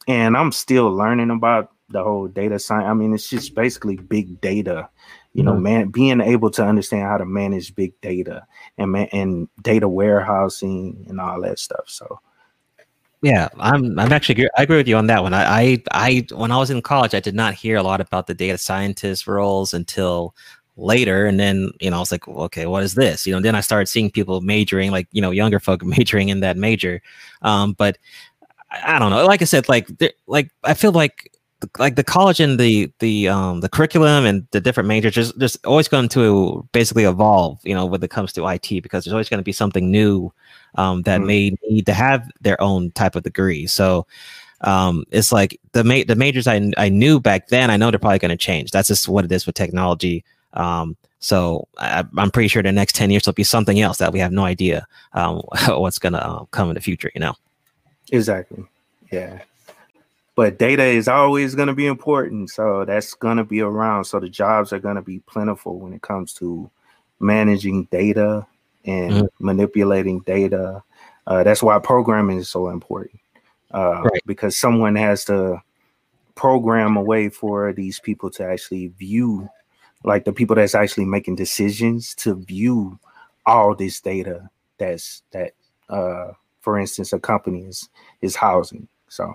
and I'm still learning about the whole data science. I mean, it's just basically big data, you know, mm-hmm. man, being able to understand how to manage big data and man, and data warehousing and all that stuff. So, yeah, I'm I'm actually I agree with you on that one. I, I I when I was in college, I did not hear a lot about the data scientist roles until later and then you know i was like well, okay what is this? You know then i started seeing people majoring like you know younger folk majoring in that major. Um but i, I don't know. Like i said like like i feel like like the college and the the um the curriculum and the different majors just just always going to basically evolve you know when it comes to IT because there's always going to be something new um that mm-hmm. may need to have their own type of degree. So um it's like the ma- the majors I I knew back then I know they're probably going to change. That's just what it is with technology um, so I, am pretty sure the next 10 years will be something else that we have no idea um, what's going to uh, come in the future, you know? Exactly. Yeah. But data is always going to be important. So that's going to be around. So the jobs are going to be plentiful when it comes to managing data and mm-hmm. manipulating data. Uh, that's why programming is so important uh, right. because someone has to program a way for these people to actually view like the people that's actually making decisions to view all this data that's that uh for instance a company is is housing so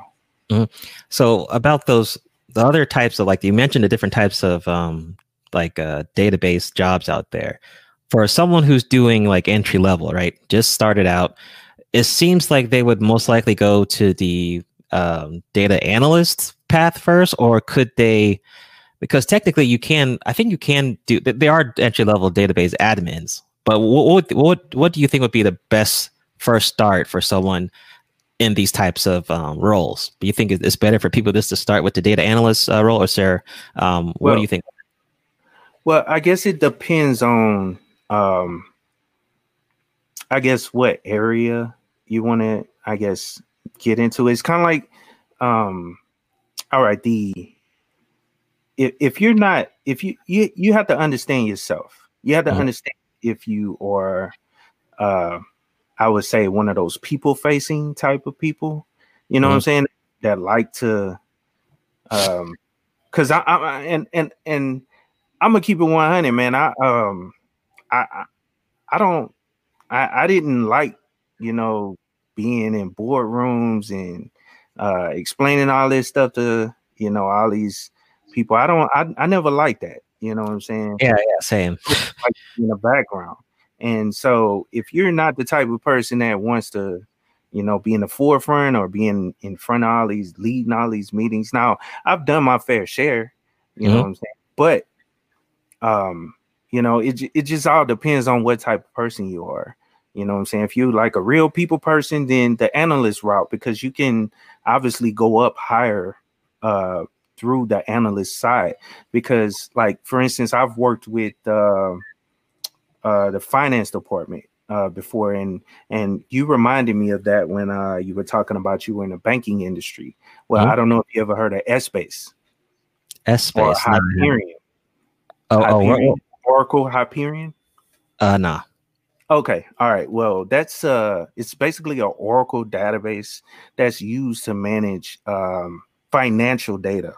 mm-hmm. so about those the other types of like you mentioned the different types of um like uh database jobs out there for someone who's doing like entry level right just started out it seems like they would most likely go to the um, data analyst path first, or could they? Because technically, you can. I think you can do. They are entry level database admins. But what, what what do you think would be the best first start for someone in these types of um, roles? Do you think it's better for people just to start with the data analyst uh, role, or Sarah? Um, what well, do you think? Well, I guess it depends on, um, I guess, what area you want to, I guess, get into. It's kind of like, um, all right, the if, if you're not, if you you you have to understand yourself. You have to mm-hmm. understand if you are, uh, I would say, one of those people facing type of people. You know mm-hmm. what I'm mm-hmm. saying? That like to, um, because I, I and and and I'm gonna keep it 100, man. I um, I I, I don't, I I didn't like, you know, being in boardrooms and uh explaining all this stuff to you know all these people. I don't, I I never liked that. You know what I'm saying? Yeah, yeah, same. like in the background. And so if you're not the type of person that wants to, you know, be in the forefront or being in front of all these leading all these meetings. Now, I've done my fair share, you mm-hmm. know what I'm saying? But um, you know, it it just all depends on what type of person you are. You know what I'm saying? If you're like a real people person, then the analyst route, because you can obviously go up higher uh through the analyst side because like for instance i've worked with uh, uh, the finance department uh, before and and you reminded me of that when uh, you were talking about you were in the banking industry well mm-hmm. i don't know if you ever heard of Essbase Essbase or hyperion oh, hyperion, oh oracle hyperion uh nah Okay. All right. Well, that's uh it's basically an Oracle database that's used to manage um financial data.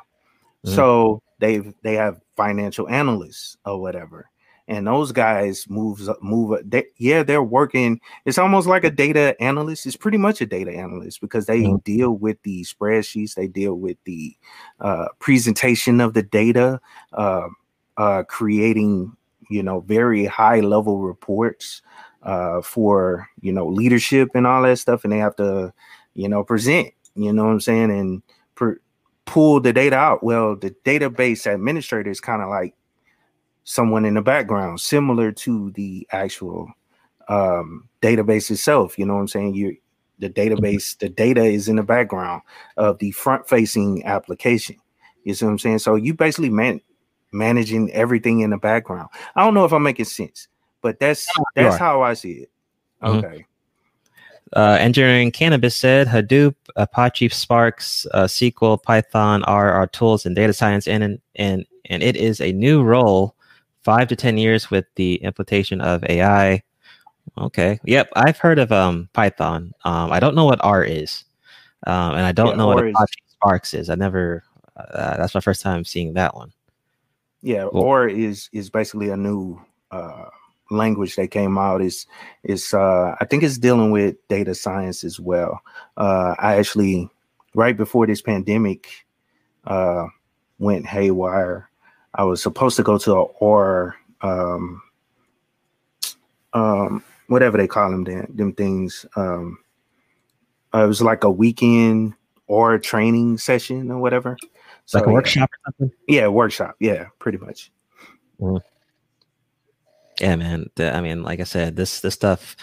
Mm-hmm. So they've they have financial analysts or whatever. And those guys moves move they, yeah, they're working. It's almost like a data analyst. It's pretty much a data analyst because they mm-hmm. deal with the spreadsheets, they deal with the uh, presentation of the data, uh, uh, creating you know very high level reports uh, for you know leadership and all that stuff, and they have to you know present. You know what I'm saying? And pull the data out. Well, the database administrator is kind of like someone in the background, similar to the actual um, database itself. You know what I'm saying? You the database, the data is in the background of the front facing application. You see what I'm saying? So you basically man managing everything in the background. I don't know if I'm making sense, but that's that's how I see it. Mm-hmm. Okay. Mm-hmm. Uh, engineering cannabis said Hadoop, Apache Sparks, uh, SQL, Python R are our tools in data science, and and and it is a new role, five to ten years with the implementation of AI. Okay, yep, I've heard of um, Python. Um, I don't know what R is, um, and I don't yeah, know what Apache is. Sparks is. I never. Uh, that's my first time seeing that one. Yeah, well, R is is basically a new uh, language that came out is is uh, I think it's dealing with data science as well. Uh, I actually right before this pandemic uh, went haywire, I was supposed to go to a or um, um, whatever they call them them, them things. Um, uh, it was like a weekend or training session or whatever. So, like a workshop yeah. or something. Yeah, workshop. Yeah, pretty much. Mm-hmm yeah, man. I mean, like I said, this this stuff,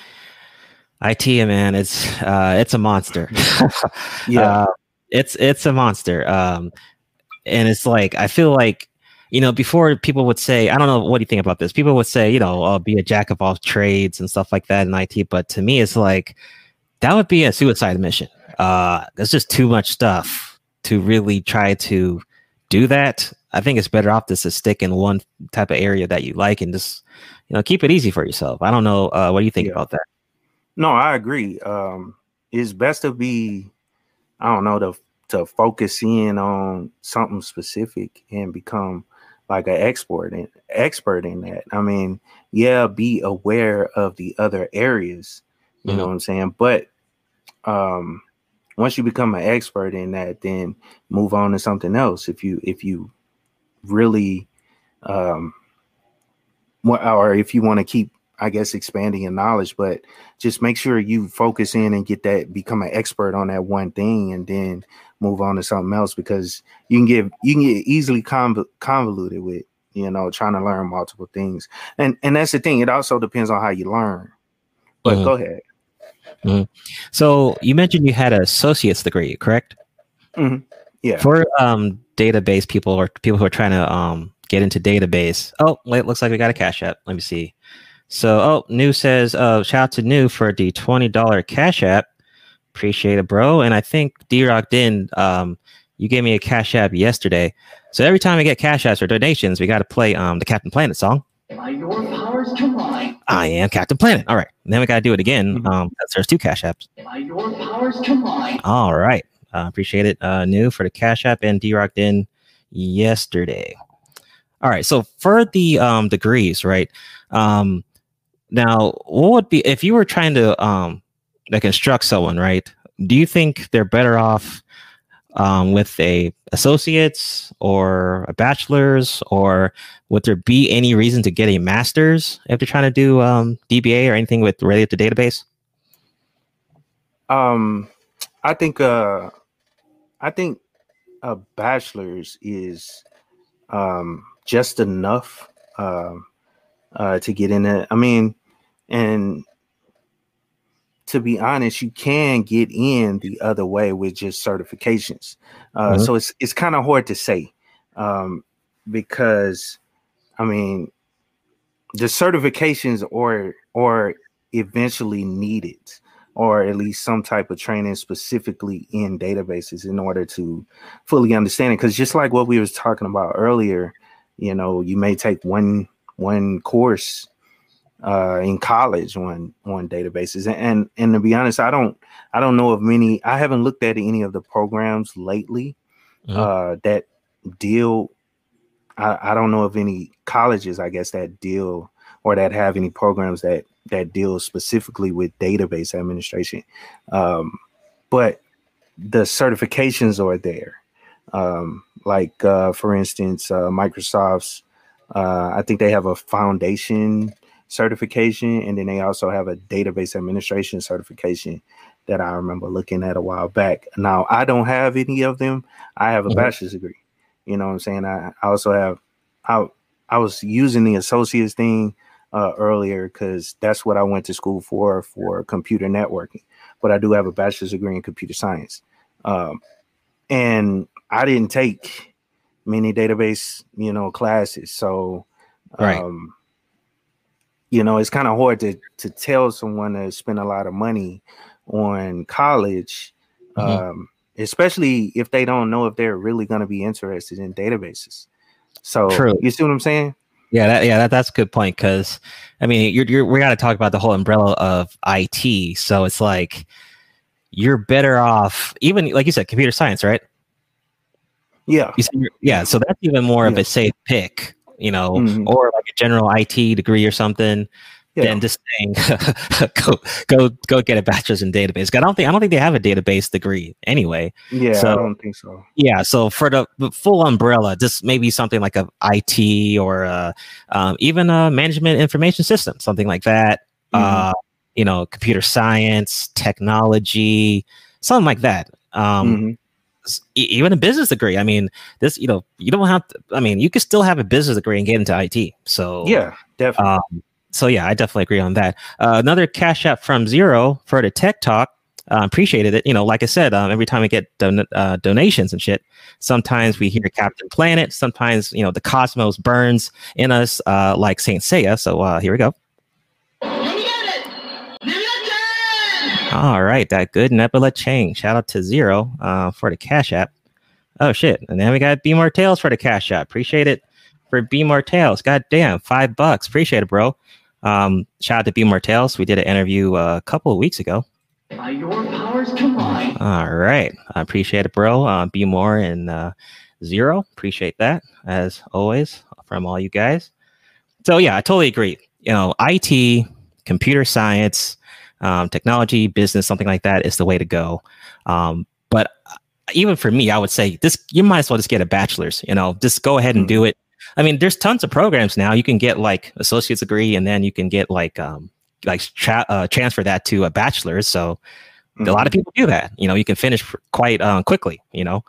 IT, man, it's uh, it's a monster. yeah, uh, it's it's a monster. Um, and it's like I feel like you know before people would say I don't know what do you think about this. People would say you know I'll be a jack of all trades and stuff like that in IT, but to me, it's like that would be a suicide mission. Uh, there's just too much stuff to really try to do that. I think it's better off just to stick in one type of area that you like and just you know keep it easy for yourself. I don't know. Uh, what do you think yeah. about that? No, I agree. Um, it's best to be, I don't know, to to focus in on something specific and become like an expert in expert in that. I mean, yeah, be aware of the other areas. You mm-hmm. know what I'm saying? But um once you become an expert in that, then move on to something else. If you if you really um or if you want to keep I guess expanding your knowledge, but just make sure you focus in and get that become an expert on that one thing, and then move on to something else because you can get you can get easily conv- convoluted with you know trying to learn multiple things, and and that's the thing. It also depends on how you learn. But mm-hmm. go ahead. Mm-hmm. So you mentioned you had an associate's degree, correct? Mm-hmm. Yeah. For um, database people or people who are trying to um, get into database. Oh, wait, looks like we got a cash app. Let me see. So, oh, New says, uh, shout out to New for the $20 cash app. Appreciate it, bro. And I think D Rock Din, um, you gave me a cash app yesterday. So every time we get cash apps or donations, we got to play um, the Captain Planet song. By your powers combined. I am Captain Planet. All right. And then we got to do it again. Mm-hmm. Um, there's two cash apps. By your powers combined. All right. Uh, appreciate it. Uh, new for the cash app and D Rock Din yesterday. All right. So for the um, degrees, right? Um, now, what would be if you were trying to um, like instruct someone, right? Do you think they're better off um, with a associates or a bachelor's, or would there be any reason to get a master's if they're trying to do um, DBA or anything with related to database? Um, I think uh, I think a bachelor's is um just enough um, uh, to get in it. I mean, and to be honest, you can get in the other way with just certifications. Uh, mm-hmm. So it's it's kind of hard to say um, because, I mean, the certifications or or eventually needed or at least some type of training specifically in databases in order to fully understand it because just like what we was talking about earlier you know you may take one one course uh, in college on on databases. And, and, and to be honest i don't i don't know of many i haven't looked at any of the programs lately mm-hmm. uh, that deal I, I don't know of any colleges i guess that deal or that have any programs that that deal specifically with database administration. Um, but the certifications are there. Um, like uh, for instance, uh, Microsoft's. Uh, I think they have a foundation certification, and then they also have a database administration certification that I remember looking at a while back. Now I don't have any of them. I have a mm-hmm. bachelor's degree. You know what I'm saying? I, I also have. I I was using the associates thing uh, earlier because that's what I went to school for for computer networking. But I do have a bachelor's degree in computer science. Um, and I didn't take many database, you know, classes. So, right. um, you know, it's kind of hard to to tell someone to spend a lot of money on college, mm-hmm. um, especially if they don't know if they're really going to be interested in databases. So, True. you see what I'm saying? Yeah, that, yeah, that, that's a good point because I mean, you're, you're we got to talk about the whole umbrella of IT. So it's like you're better off, even like you said, computer science, right? Yeah. yeah. So that's even more yeah. of a safe pick, you know, mm-hmm. or like a general IT degree or something. Yeah. Than just saying go go go get a bachelor's in database. I don't think I don't think they have a database degree anyway. Yeah, so, I don't think so. Yeah, so for the, the full umbrella, just maybe something like a IT or a, um, even a management information system, something like that. Mm-hmm. Uh, you know, computer science, technology, something like that. Um, mm-hmm even a business degree. I mean, this you know you don't have to. I mean, you can still have a business degree and get into IT. So yeah, definitely. Um, so yeah, I definitely agree on that. Uh, another cash app from Zero for the tech talk. Uh, appreciated it. You know, like I said, um, every time we get don- uh, donations and shit, sometimes we hear Captain Planet. Sometimes you know the cosmos burns in us, uh, like Saint Seiya. So uh, here we go. All right, that good Nebula Chain. Shout out to Zero uh, for the Cash App. Oh shit! And then we got Be More Tales for the Cash App. Appreciate it for Be More Tales. God damn, five bucks. Appreciate it, bro. Um, shout out to Be More Tales. We did an interview uh, a couple of weeks ago. By your powers combined. All right, I appreciate it, bro. Uh, Be More and uh, Zero. Appreciate that as always from all you guys. So yeah, I totally agree. You know, IT, computer science um, technology, business, something like that is the way to go. Um, but even for me, I would say this: you might as well just get a bachelor's. You know, just go ahead and mm-hmm. do it. I mean, there's tons of programs now. You can get like associate's degree, and then you can get like um like tra- uh, transfer that to a bachelor's. So mm-hmm. a lot of mm-hmm. people do that. You know, you can finish quite um, quickly. You know,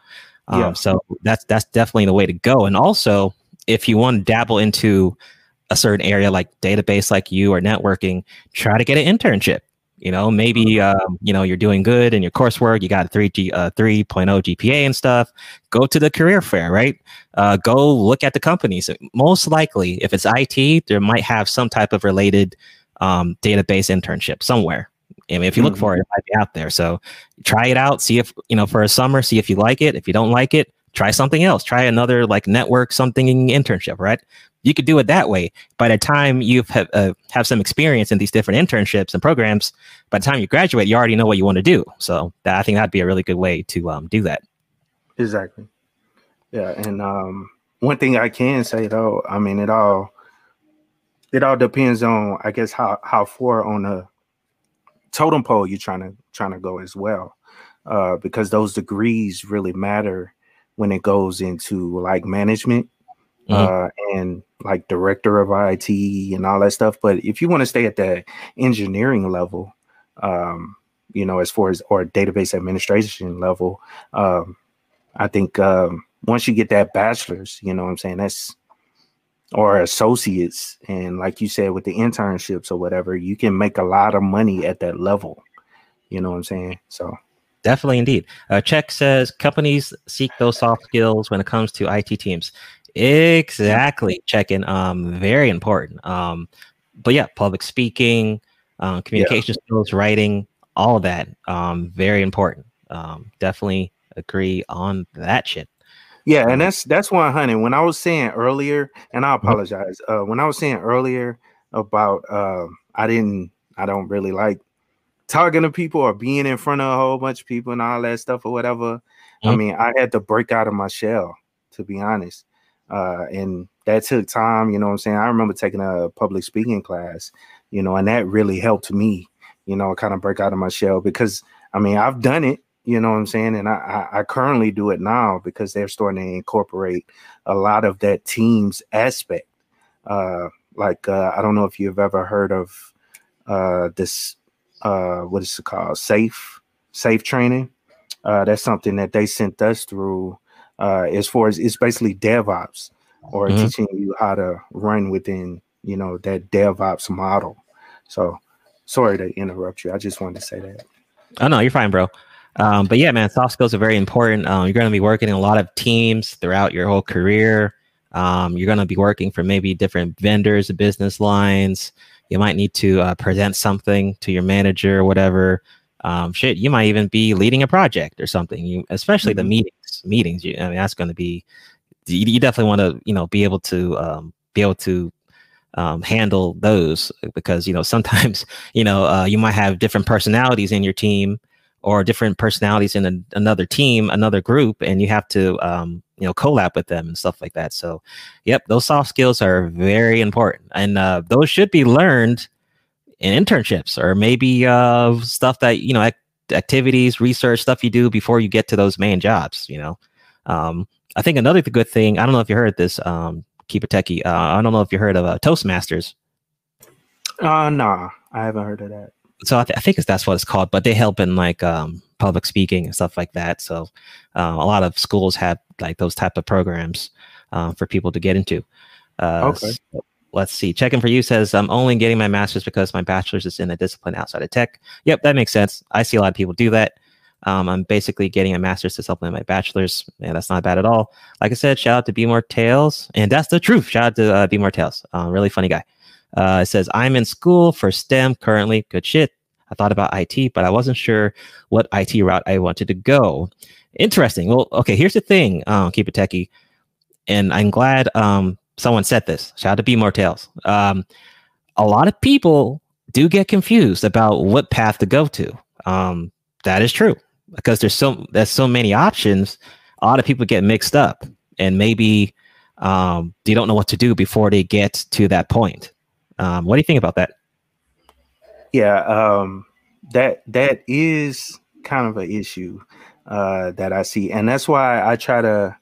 um, yeah. So that's that's definitely the way to go. And also, if you want to dabble into a certain area like database, like you or networking, try to get an internship. You know, maybe um, you know you're doing good in your coursework. You got a three G uh, three oh GPA and stuff. Go to the career fair, right? Uh, go look at the companies. Most likely, if it's IT, there might have some type of related um, database internship somewhere. I mean, if you look mm-hmm. for it, it might be out there. So try it out. See if you know for a summer. See if you like it. If you don't like it, try something else. Try another like network something internship. Right? You could do it that way. By the time you have, uh, have some experience in these different internships and programs, by the time you graduate, you already know what you want to do. So that, I think that'd be a really good way to um, do that. Exactly. Yeah, and um, one thing I can say though, I mean, it all it all depends on, I guess, how how far on the totem pole you're trying to trying to go as well, uh, because those degrees really matter when it goes into like management mm-hmm. uh, and like director of IT and all that stuff. But if you want to stay at the engineering level, um, you know, as far as or database administration level, um, I think um, once you get that bachelor's, you know what I'm saying, that's or associates, and like you said, with the internships or whatever, you can make a lot of money at that level. You know what I'm saying? So definitely indeed. Uh, Check says companies seek those soft skills when it comes to IT teams. Exactly. Checking. Um, very important. Um, but yeah, public speaking, uh, communication yeah. skills, writing, all of that. Um, very important. Um, definitely agree on that shit. Yeah, and that's that's one hundred. When I was saying earlier, and I mm-hmm. apologize. Uh, when I was saying earlier about uh, I didn't, I don't really like talking to people or being in front of a whole bunch of people and all that stuff or whatever. Mm-hmm. I mean, I had to break out of my shell, to be honest. Uh, and that took time, you know what I'm saying? I remember taking a public speaking class, you know, and that really helped me, you know, kind of break out of my shell because I mean, I've done it, you know what I'm saying? And I, I, I currently do it now because they're starting to incorporate a lot of that team's aspect. Uh, like, uh, I don't know if you've ever heard of uh, this, uh, what is it called? Safe, safe training. Uh, that's something that they sent us through uh, as far as it's basically DevOps or mm-hmm. teaching you how to run within you know that DevOps model. So sorry to interrupt you. I just wanted to say that. Oh no, you're fine, bro. Um, but yeah, man, soft skills are very important. Um, you're going to be working in a lot of teams throughout your whole career. Um, you're going to be working for maybe different vendors, business lines. You might need to uh, present something to your manager or whatever um, shit, you might even be leading a project or something. You, especially mm-hmm. the meetings, meetings. You, I mean, that's going to be. You, you definitely want to, you know, be able to um, be able to um, handle those because you know sometimes you know uh, you might have different personalities in your team or different personalities in a, another team, another group, and you have to um, you know collab with them and stuff like that. So, yep, those soft skills are very important, and uh, those should be learned in internships or maybe uh, stuff that you know ac- activities research stuff you do before you get to those main jobs you know? Um, i think another good thing i don't know if you heard this um, keep it techie uh, i don't know if you heard of uh, toastmasters. Uh nah i haven't heard of that. So I, th- I think that's what it's called but they help in like um, public speaking and stuff like that. So uh, a lot of schools have like those type of programs uh, for people to get into. Uh, okay. So, let's see. Checking for you says I'm only getting my master's because my bachelor's is in a discipline outside of tech. Yep, that makes sense. I see a lot of people do that. Um, I'm basically getting a master's to supplement my bachelor's, and that's not bad at all. Like I said, shout out to Be More Tales, and that's the truth. Shout out to uh, Be More Tales. Uh, really funny guy. Uh, it says I'm in school for STEM currently. Good shit. I thought about IT, but I wasn't sure what IT route I wanted to go. Interesting. Well, okay. Here's the thing. Uh, keep it techie, and I'm glad um, someone said this. Shout out to Be More Tales. Um, a lot of people do get confused about what path to go to. Um, that is true because there's so there's so many options. A lot of people get mixed up, and maybe um, they don't know what to do before they get to that point. Um, what do you think about that? Yeah, um, that that is kind of an issue uh, that I see, and that's why I try to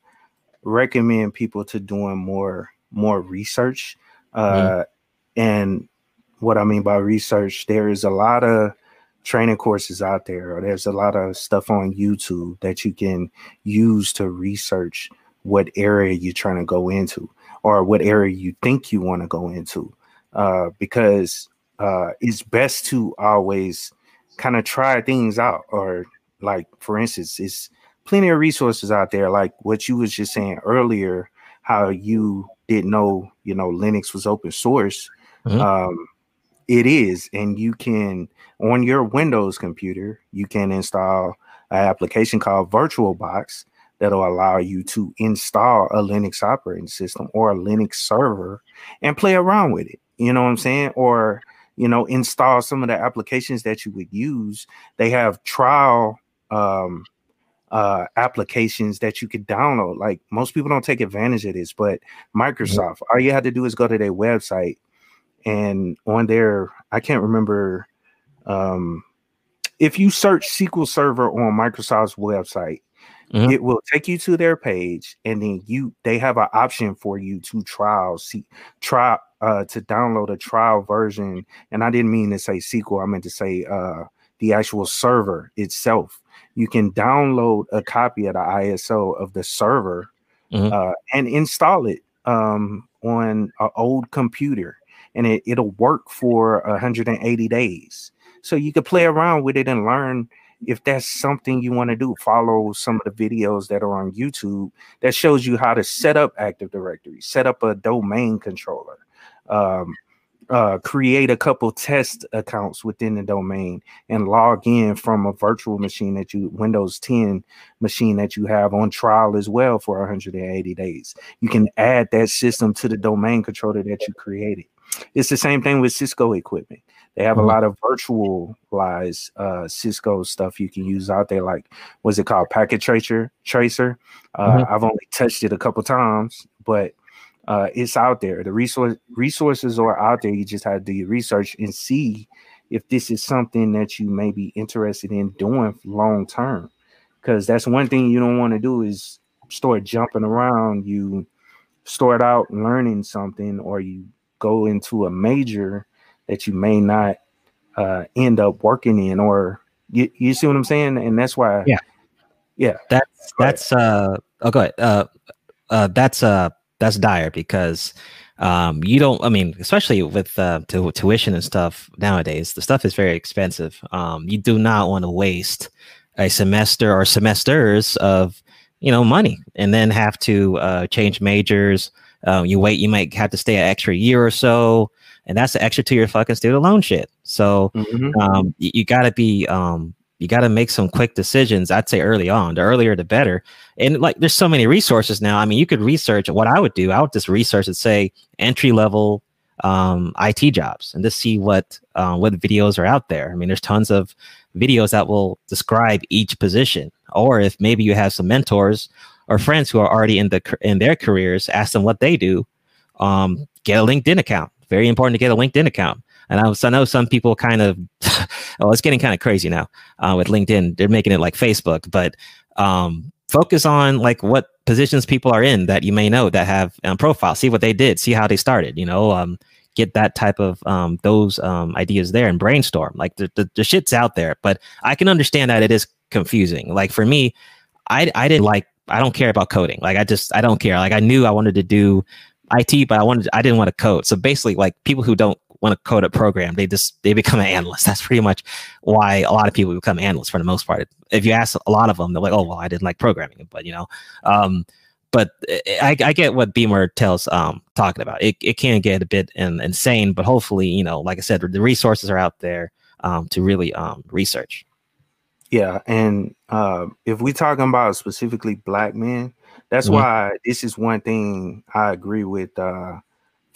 recommend people to doing more more research. Uh, mm-hmm. And what I mean by research, there is a lot of training courses out there, or there's a lot of stuff on YouTube that you can use to research what area you're trying to go into or what area you think you want to go into. Uh, because uh, it's best to always kind of try things out, or like for instance, it's plenty of resources out there, like what you was just saying earlier, how you didn't know, you know, Linux was open source. Mm-hmm. Um, it is, and you can on your Windows computer, you can install an application called VirtualBox that'll allow you to install a Linux operating system or a Linux server and play around with it. You know what I'm saying? Or you know, install some of the applications that you would use. They have trial um, uh, applications that you could download. Like most people don't take advantage of this, but mm-hmm. Microsoft, mm-hmm. all you had to do is go to their website and on there, I can't remember um, if you search SQL Server on Microsoft's website, mm-hmm. it will take you to their page, and then you they have an option for you to trial see try uh, to download a trial version. And I didn't mean to say SQL; I meant to say uh, the actual server itself. You can download a copy of the ISO of the server mm-hmm. uh, and install it um, on an old computer and it, it'll work for 180 days. So you can play around with it and learn if that's something you want to do. Follow some of the videos that are on YouTube that shows you how to set up Active Directory, set up a domain controller, um, uh, create a couple test accounts within the domain and log in from a virtual machine that you Windows 10 machine that you have on trial as well for 180 days. You can add that system to the domain controller that you created. It's the same thing with Cisco equipment. They have mm-hmm. a lot of virtualized uh, Cisco stuff you can use out there, like what's it called, Packet Tracer. Tracer. Uh, mm-hmm. I've only touched it a couple times, but uh, it's out there. The resource resources are out there. You just have to do your research and see if this is something that you may be interested in doing long term. Because that's one thing you don't want to do is start jumping around. You start out learning something, or you go into a major that you may not uh, end up working in, or you, you see what I'm saying? And that's why, yeah, yeah, that's that's uh, oh, go ahead. Uh, uh, that's uh, that's dire because um, you don't. I mean, especially with uh, to, tuition and stuff nowadays, the stuff is very expensive. Um, you do not want to waste a semester or semesters of you know money and then have to uh, change majors um, you wait, you might have to stay an extra year or so, and that's the extra to your fucking student loan shit. So mm-hmm. um, you, you got to be um, you got to make some quick decisions. I'd say early on. The earlier, the better. And like, there's so many resources now. I mean, you could research. What I would do, I would just research and say entry level um, IT jobs and just see what uh, what videos are out there. I mean, there's tons of videos that will describe each position. Or if maybe you have some mentors or friends who are already in the in their careers, ask them what they do. Um, get a LinkedIn account. Very important to get a LinkedIn account. And I, was, I know some people kind of, well, it's getting kind of crazy now uh, with LinkedIn. They're making it like Facebook, but um, focus on like what positions people are in that you may know that have um, profile. See what they did. See how they started. You know, um, get that type of um, those um, ideas there and brainstorm. Like the, the the shit's out there, but I can understand that it is confusing. Like for me, I I didn't like I don't care about coding. Like I just I don't care. Like I knew I wanted to do IT, but I wanted I didn't want to code. So basically, like people who don't want to code a program, they just they become an analyst. That's pretty much why a lot of people become analysts for the most part. If you ask a lot of them, they're like, "Oh, well, I didn't like programming," but you know. Um, but I, I get what Beamer tells um talking about. It it can get a bit in, insane, but hopefully, you know, like I said, the resources are out there um to really um research. Yeah, and uh, if we're talking about specifically black men, that's mm-hmm. why this is one thing I agree with uh,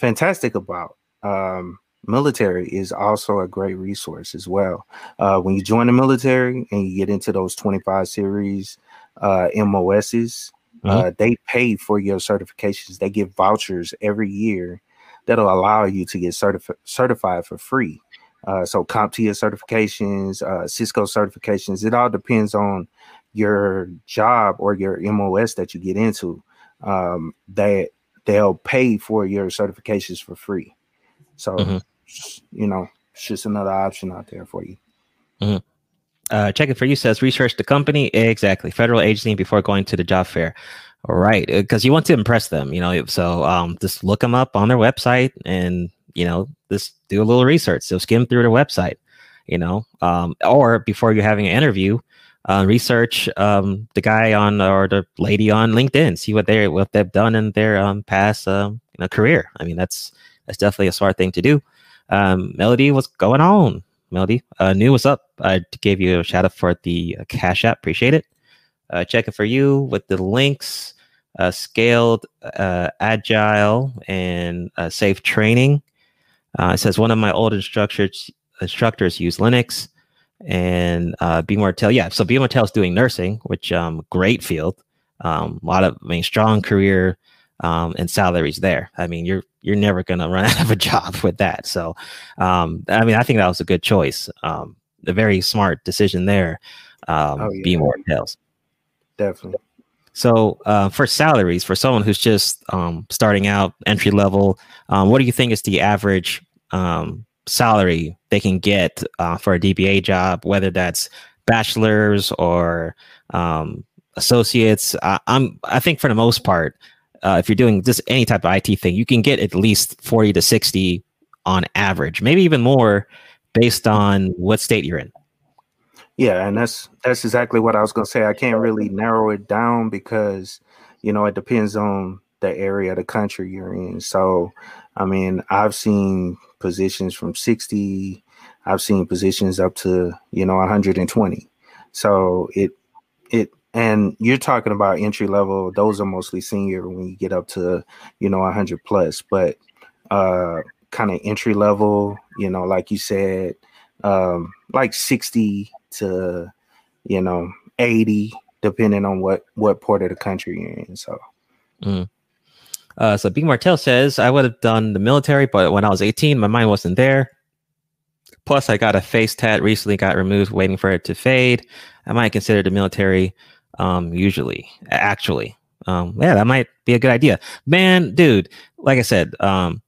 Fantastic about. Um, military is also a great resource as well. Uh, when you join the military and you get into those 25 series uh, MOSs, mm-hmm. uh, they pay for your certifications. They give vouchers every year that'll allow you to get certifi- certified for free. Uh, so CompTIA certifications, uh, Cisco certifications, it all depends on your job or your MOS that you get into. Um, that they'll pay for your certifications for free. So, Mhm. You know, it's just another option out there for you. Uh, check it for you says research the company exactly federal agency before going to the job fair. All right, because you want to impress them, you know. So um, just look them up on their website, and you know, just do a little research. So skim through their website, you know, um, or before you're having an interview, uh, research um, the guy on or the lady on LinkedIn, see what they what they've done in their um, past um, you know, career. I mean, that's that's definitely a smart thing to do. Um, Melody, what's going on? Melody, uh, new, what's up? I gave you a shout out for the uh, Cash App, appreciate it. Uh, check it for you with the links, uh, scaled, uh, agile, and uh, safe training. Uh, it says one of my old instructors instructors use Linux, and uh, B Martell. Yeah, so B Martell is doing nursing, which um great field. Um, a lot of I mean strong career um, and salaries there. I mean you're you're never gonna run out of a job with that. So um, I mean I think that was a good choice. Um, a very smart decision there. Um, Oh, yeah. B Martell's. Definitely. So uh, for salaries, for someone who's just um, starting out entry level, um, what do you think is the average um, salary they can get uh, for a DBA job, whether that's bachelor's or um, associates? I, I'm I think for the most part, uh, if you're doing just any type of IT thing, you can get at least forty to sixty on average, maybe even more, based on what state you're in. Yeah, and that's that's exactly what I was gonna say. I can't really narrow it down because you know it depends on the area of the country you're in. So, I mean, I've seen positions from 60, I've seen positions up to you know 120. So it and you're talking about entry level; those are mostly senior when you get up to you know 100 plus. But uh, kind of entry level, you know, like you said, um, like 60 to you know 80 depending on what what part of the country you're in so Uh, so B Martell says I would have done the military, but when I was 18, my mind wasn't there. Plus, I got a face tat recently, got removed, waiting for it to fade. I might consider the military. Um, usually, actually, um, yeah, that might be a good idea. Man, dude, like I said, um,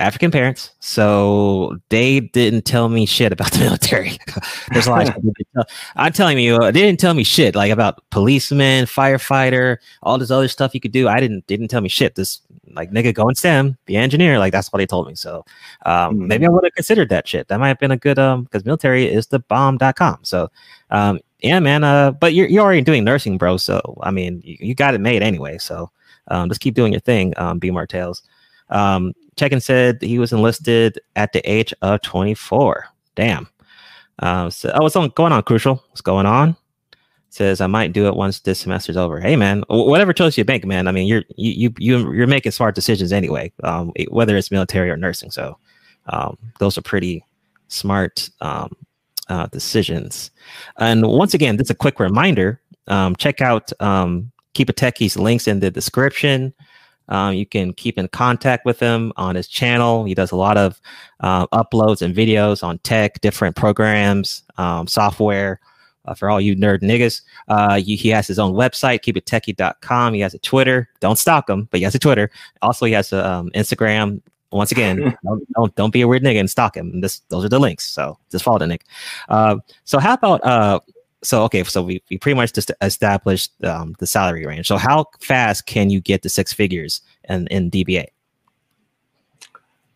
African parents, so they didn't tell me shit about the military. There's a lot. Of shit they didn't tell- I'm telling you, uh, they didn't tell me shit like about policeman, firefighter, all this other stuff you could do. I didn't. They didn't tell me shit. This like nigga go in STEM, be an engineer. Like that's what they told me. So um, Mhm. maybe I would have considered that shit. That might have been a good um because military is the bomb.com. So um yeah, man. Uh, but you're you're already doing nursing, bro. So I mean, you, you got it made anyway. So um, just keep doing your thing. Um, B Martels. Um, Check-in said he was enlisted at the age of 24. Damn. Um, so oh, what's on going on? Crucial. What's going on? Says I might do it once this semester's over. Hey, man, whatever choice you make, man. I mean, you're you you you- you're making smart decisions anyway. Um, whether it's military or nursing. So, um, those are pretty smart um, uh, decisions. And once again, just a quick reminder: um, check out um, Keep It Techie's links in the description. Um, you can keep in contact with him on his channel. He does a lot of uh, uploads and videos on tech, different programs, um, software. Uh, for all you nerd niggas, uh, you, he has his own website, keepittechie.com. He has a Twitter. Don't stalk him, but he has a Twitter. Also, he has a um, Instagram. Once again, don't, don't don't be a weird nigga and stalk him. This those are the links. So just follow the Nick. Uh, so how about uh, so okay, so we, we pretty much just established um, the salary range. So how fast can you get to six figures in, in DBA?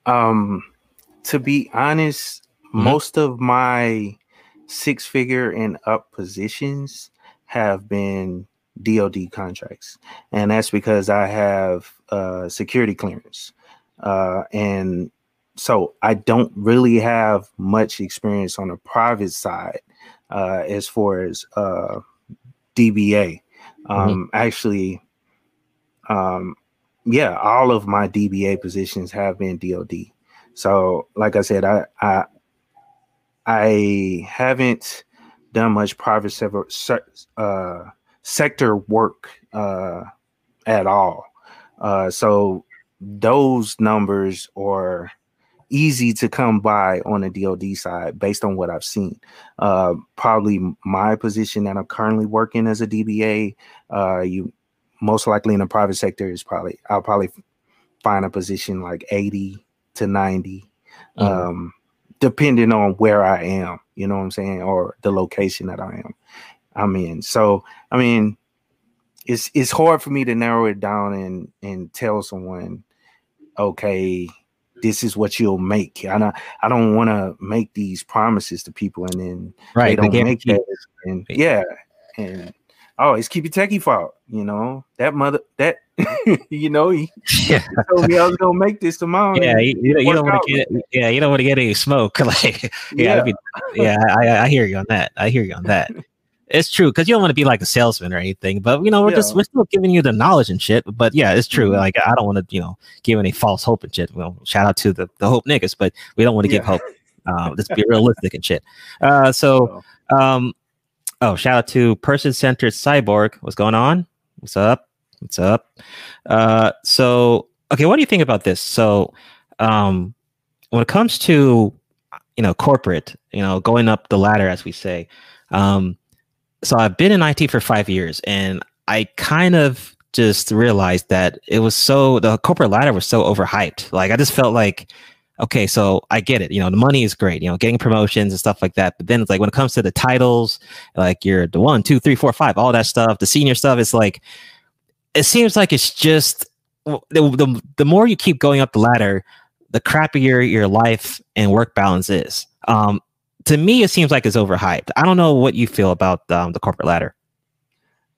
um to be honest Mhm. most of my six figure and up positions have been DoD contracts and that's because I have uh security clearance uh and so I don't really have much experience on the private side uh as far as uh DBA um actually um yeah all of my DBA positions have been DoD so like I said I I I haven't done much private sever, se- uh, sector work uh, at all. Uh, so those numbers are easy to come by on the DoD side based on what I've seen. Uh, probably my position that I'm currently working as a DBA, uh, you most likely in the private sector is probably I'll probably find a position like 80 to 90 mm-hmm. um, depending on where I am, you know what I'm saying, or the location that I am. I'm in. So, I mean, it's it's hard for me to narrow it down and and tell someone, okay, this is what you'll make. I don't I don't want to make these promises to people and then right, they don't make that. And yeah, and oh, it's keep your techie fault. You know that mother that you know he, yeah. he told me I was gonna make this tomorrow. Yeah, you, you, you don't want to get yeah you don't want to get any smoke. like yeah, yeah, be, yeah I, I hear you on that. I hear you on that. It's true because you don't want to be like a salesman or anything, but you know we're yeah. just we're still giving you the knowledge and shit. But yeah, it's true. Mm-hmm. Like I don't want to you know give any false hope and shit. Well, shout out to the the hope niggas, but we don't want to yeah. give hope. Uh, let's be realistic and shit. Uh, so um, oh, shout out to person centered cyborg. What's going on? What's up? What's up? Uh, so okay, what do you think about this? So um, when it comes to you know corporate, you know going up the ladder, as we say. Um, so I've been in IT for five years, and I kind of just realized that it was so the corporate ladder was so overhyped. Like I just felt like, okay, so I get it. You know, the money is great. You know, getting promotions and stuff like that. But then it's like when it comes to the titles, like you're the one, two, three, four, five, all that stuff. The senior stuff is like, it seems like it's just the the, the more you keep going up the ladder, the crappier your life and work balance is. Um, to me, it seems like it's overhyped. I don't know what you feel about um, the corporate ladder.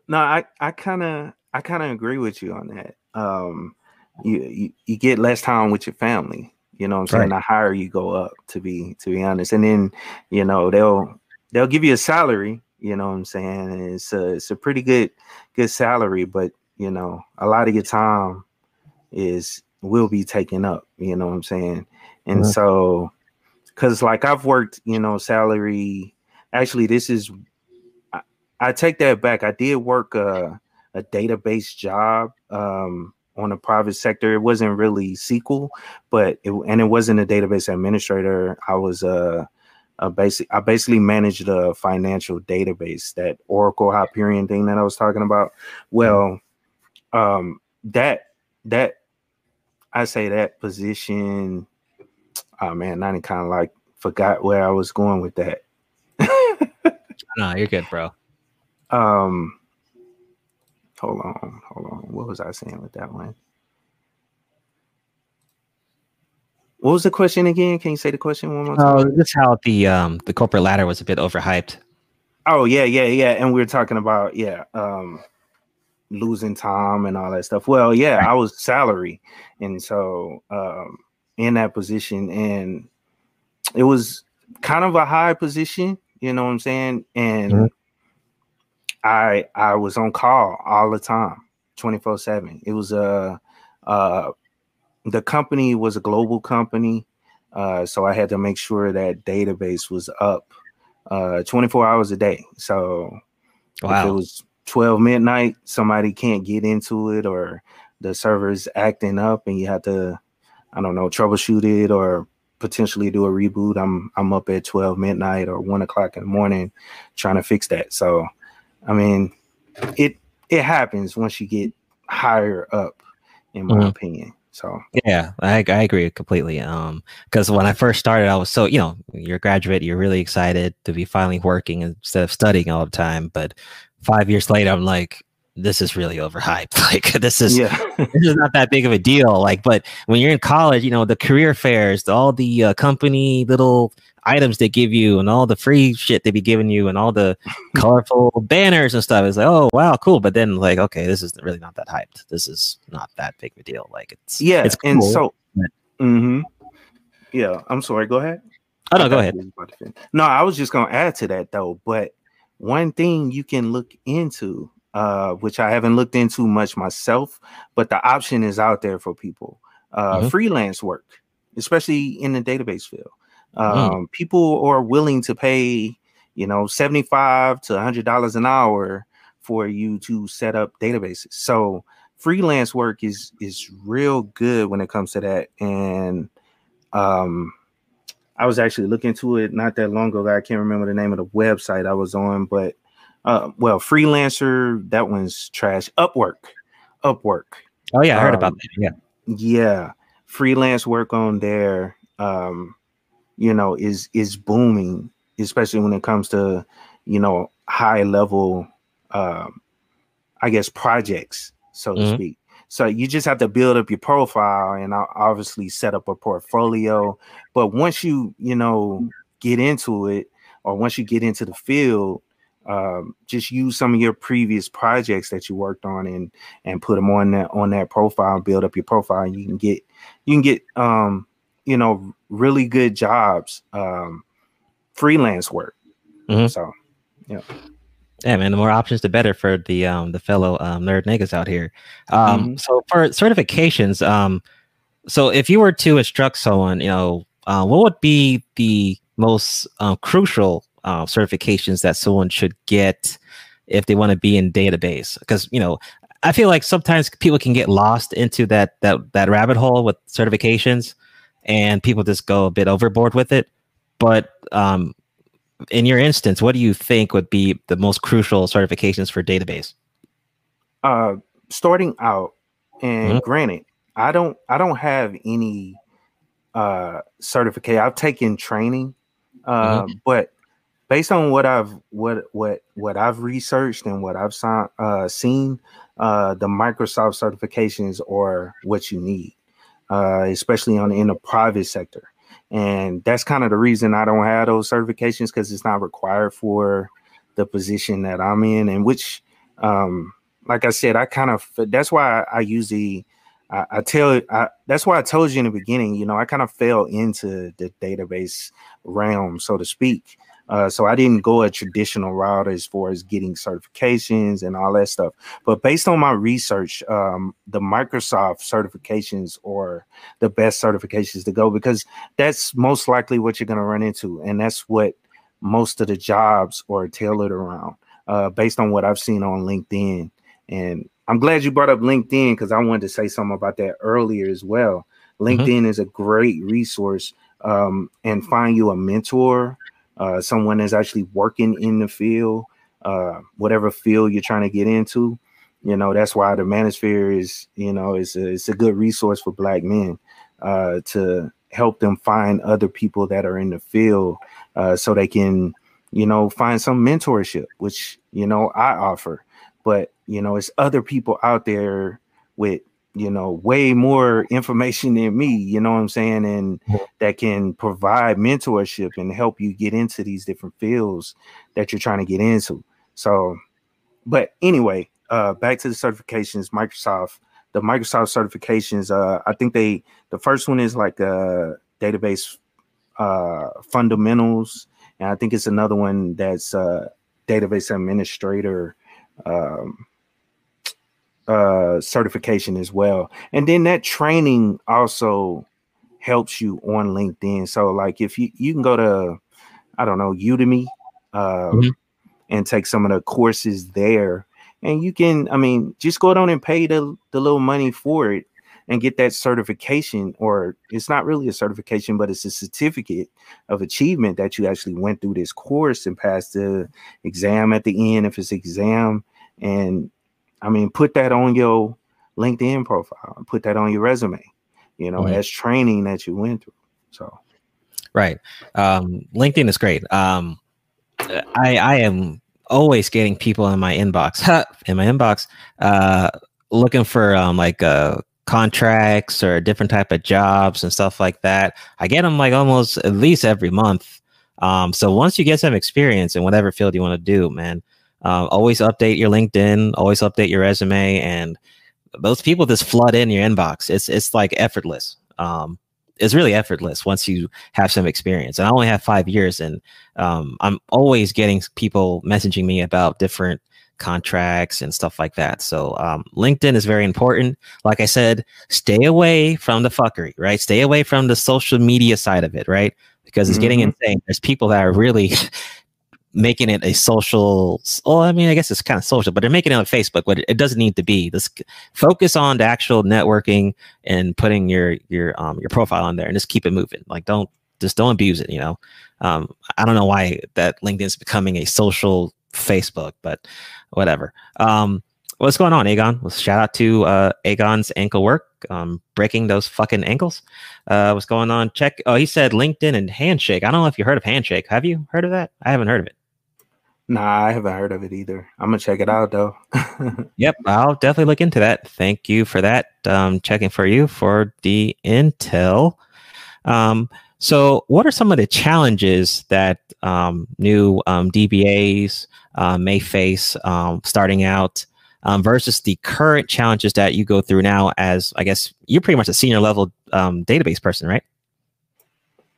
No, I I kind of I kind of agree with you on that. Um, you, you, you get less time with your family. You know what I'm saying? Right. The higher you go up, to be to be honest, and then you know they'll they'll give you a salary. You know what I'm saying? It's a it's a pretty good good salary, but you know a lot of your time is will be taken up. You know what I'm saying? And mm-hmm. so because like I've worked, you know, salary. Actually, this is I, I take that back. I did work a, a database job um, on a private sector. It wasn't really SQL, but it, and it wasn't a database administrator. I was a, a basic. I basically managed a financial database, that Oracle Hyperion thing that I was talking about. Well, um, that that I say that position oh man, I kind of like forgot where I was going with that. no, you're good, bro. Um, hold on, hold on. What was I saying with that one? What was the question again? Can you say the question one more time? Oh, this how the um the corporate ladder was a bit overhyped. Oh yeah, yeah, yeah. And we were talking about yeah, um losing time and all that stuff. Well, yeah, right. I was salary, and so um in that position, and it was kind of a high position. You know what I'm saying? And mm-hmm. I I was on call all the time, 24 seven. It was a uh, the company was a global company, uh, so I had to make sure that database was up uh, 24 hours a day. So wow. if it was 12 midnight, somebody can't get into it, or the server's acting up, and you have to I don't know, troubleshoot it or potentially do a reboot. I'm I'm up at 12 midnight or one o'clock in the morning trying to fix that. So I mean it it happens once you get higher up, in my mm-hmm. opinion. So yeah, I, I agree completely. Um, because when I first started, I was so you know you're a graduate, you're really excited to be finally working instead of studying all the time. But five years later, I'm like, this is really overhyped. Like this is yeah. this is not that big of a deal. Like, but when you're in college, you know the career fairs, all the uh, company little items they give you, and all the free shit they be giving you, and all the colorful banners and stuff. It's like, oh wow, cool. But then like, okay, this is really not that hyped. This is not that big of a deal. Like it's yeah, it's cool, and so mm-hmm. yeah. I'm sorry. Go ahead. Oh no, go ahead. No, I was just gonna add to that though. But one thing you can look into uh, which I haven't looked into much myself, but the option is out there for people. Uh, mm-hmm. Freelance work, especially in the database field. Mm. Um, mm. People are willing to pay, you know, seventy-five to hundred dollars an hour for you to set up databases. So freelance work is is real good when it comes to that. And um, I was actually looking into it not that long ago. I can't remember the name of the website I was on, but uh, well, freelancer, that one's trash. Upwork, Upwork. Oh yeah, I heard um, about that. Yeah, yeah, freelance work on there, um, you know, is is booming, especially when it comes to, you know, high level, um, I guess projects, so mm-hmm. to speak. So you just have to build up your profile and obviously set up a portfolio. But once you, you know, get into it, or once you get into the field, um, just use some of your previous projects that you worked on and and put them on that on that profile and build up your profile and you can get you can get um you know really good jobs um freelance work mm-hmm. so yeah yeah man the more options the better for the um the fellow um, nerd niggas out here um mm-hmm. so for certifications um so if you were to instruct someone you know uh, what would be the most uh, crucial uh, certifications that someone should get if they want to be in database because you know i feel like sometimes people can get lost into that that that rabbit hole with certifications and people just go a bit overboard with it but um, in your instance what do you think would be the most crucial certifications for database uh starting out and mm-hmm. granted i don't i don't have any uh certificate i've taken training uh, mm-hmm. but based on what I've what what what I've researched and what I've uh, seen, uh, the Microsoft certifications are what you need, uh, especially on in the private sector. And that's kind of the reason I don't have those certifications because it's not required for the position that I'm in, and which, um, like I said, I kind of that's why I, I usually I, I tell I, that's why I told you in the beginning. You know, I kind of fell into the database realm, so to speak. Uh, so I didn't go a traditional route as far as getting certifications and all that stuff. But based on my research, um, the Microsoft certifications are the best certifications to go because that's most likely what you're going to run into, and that's what most of the jobs are tailored around. Uh, based on what I've seen on LinkedIn, and I'm glad you brought up LinkedIn because I wanted to say something about that earlier as well. Mm-hmm. LinkedIn mm-hmm. is a great resource um, and find you a mentor uh, someone that's actually working in the field, uh, whatever field you're trying to get into. You know, that's why the Manosphere is, you know, it's a, it's a good resource for black men uh, to help them find other people that are in the field uh, so they can, you know, find some mentorship, which, you know, I offer. But, you know, it's other people out there with you know way more information than me you know what i'm saying? And that can provide mentorship and help you get into these different fields that you're trying to get into. So but anyway uh back to the certifications microsoft the microsoft certifications uh i think they the first one is like uh database uh fundamentals and i think it's another one that's uh database administrator um uh, certification as well. And then that training also helps you on LinkedIn. So like if you you can go to I don't know Udemy uh, mm-hmm. and take some of the courses there, and you can I mean just go down and pay the the little money for it and get that certification or it's not really a certification but it's a certificate of achievement that you actually went through this course and passed the exam at the end if it's exam and I mean, put that on your LinkedIn profile, put that on your resume, you know, mm-hmm. as training that you went through. So, right. Um, LinkedIn is great. Um, I, I am always getting people in my inbox, in my inbox, uh, looking for um, like uh, contracts or a different type of jobs and stuff like that. I get them like almost at least every month. Um, so once you get some experience in whatever field you want to do, man, uh, always update your LinkedIn, always update your resume, and those people just flood in your inbox. It's it's like effortless. Um, it's really effortless once you have some experience. And I only have five years, and um, I'm always getting people messaging me about different contracts and stuff like that. So um, LinkedIn is very important. Like I said, stay away from the fuckery, right? Stay away from the social media side of it, right? Because it's mm-hmm. getting insane. There's people that are really making it a social well i mean i guess it's kind of social but they're making it on facebook but it, doesn't need to be this focus on the actual networking and putting your your um your profile on there and just keep it moving like don't just don't abuse it you know um i don't know why that linkedin is becoming a social facebook but whatever um what's going on, Aegon? Well, shout out to uh, Aegon's ankle work, um, breaking those fucking ankles. Uh, what's going on? Check. Oh, he said LinkedIn and Handshake. I don't know if you heard of Handshake. Have you heard of that? I haven't heard of it. Nah, I haven't heard of it either. I'm gonna check it out though. yep, I'll definitely look into that. Thank you for that. Um, checking for you for the intel. Um, so, what are some of the challenges that um, new um, DBAs uh, may face um, starting out um, versus the current challenges that you go through now? As I guess you're pretty much a senior level um, database person, right?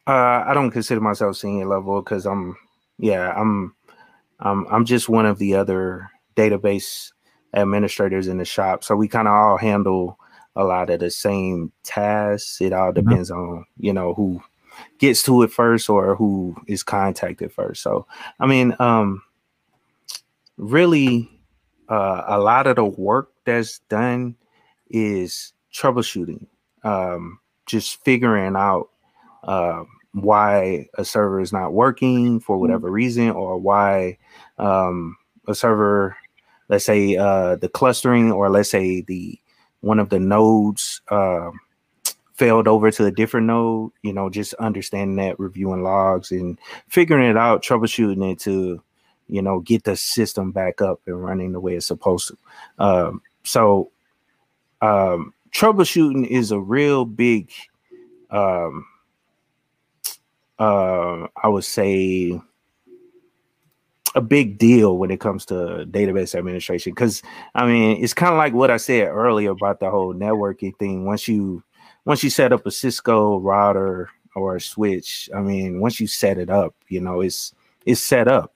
Uh, I don't consider myself senior level because I'm, yeah, I'm, I'm, I'm just one of the other database administrators in the shop. So we kind of all handle a lot of the same tasks. It all mm-hmm. depends mm-hmm. on you know who gets to it first or who is contacted first. So, I mean, um, really, uh, a lot of the work that's done is troubleshooting, um, just figuring out uh, why a server is not working for mm-hmm. whatever reason, or why um, a server, let's say uh, the clustering, or let's say the one of the nodes. Uh, failed over to a different node, you know, just understanding that, reviewing logs and figuring it out, troubleshooting it to, you know, get the system back up and running the way it's supposed to. Um, so, um, troubleshooting is a real big, um, uh, I would say, a big deal when it comes to database administration because I mean it's kind of like what I said earlier about the whole networking thing. Once you once you set up a Cisco router or a switch, I mean, once you set it up, you know, it's it's set up.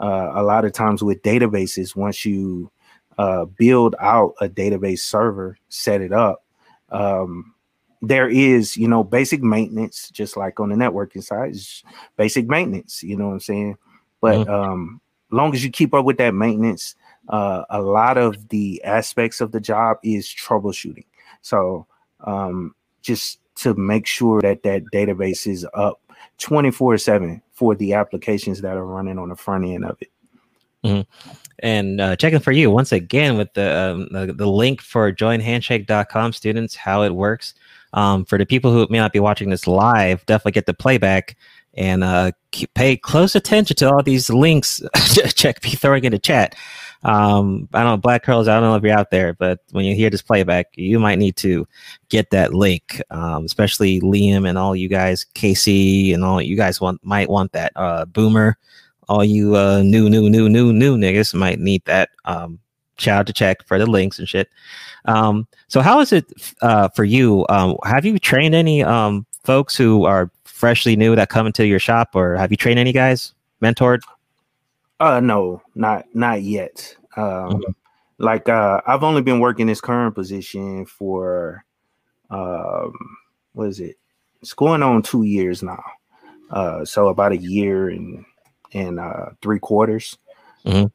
Uh, a lot of times with databases, once you uh, build out a database server, set it up, um, there is, you know, basic maintenance, just like on the networking side, basic maintenance. You know what I'm saying? But mm-hmm. um, long as you keep up with that maintenance, uh, a lot of the aspects of the job is troubleshooting. So um, just to make sure that that database is up 24 7 for the applications that are running on the front end of it. Mm-hmm. And uh, checking for you once again with the, um, the, the link for joinhandshake.com students, how it works. Um, for the people who may not be watching this live, definitely get the playback and uh, keep, pay close attention to all these links. Check be throwing in the chat. Um, I don't know, Black Curls, I don't know if you're out there, but when you hear this playback, you might need to get that link, um, especially Liam and all you guys, Casey and all you guys want might want that. Uh, Boomer, all you uh, new, new, new, new, new niggas might need that. Um, shout out to check for the links and shit. Um, so how is it uh, for you? Um, have you trained any um, folks who are freshly new that come into your shop, or have you trained any guys, mentored? Uh, no, not not yet. Um, like uh, I've only been working this current position for um, what is it? It's going on two years now. Uh, so about a year and and uh, three quarters. Mm-hmm.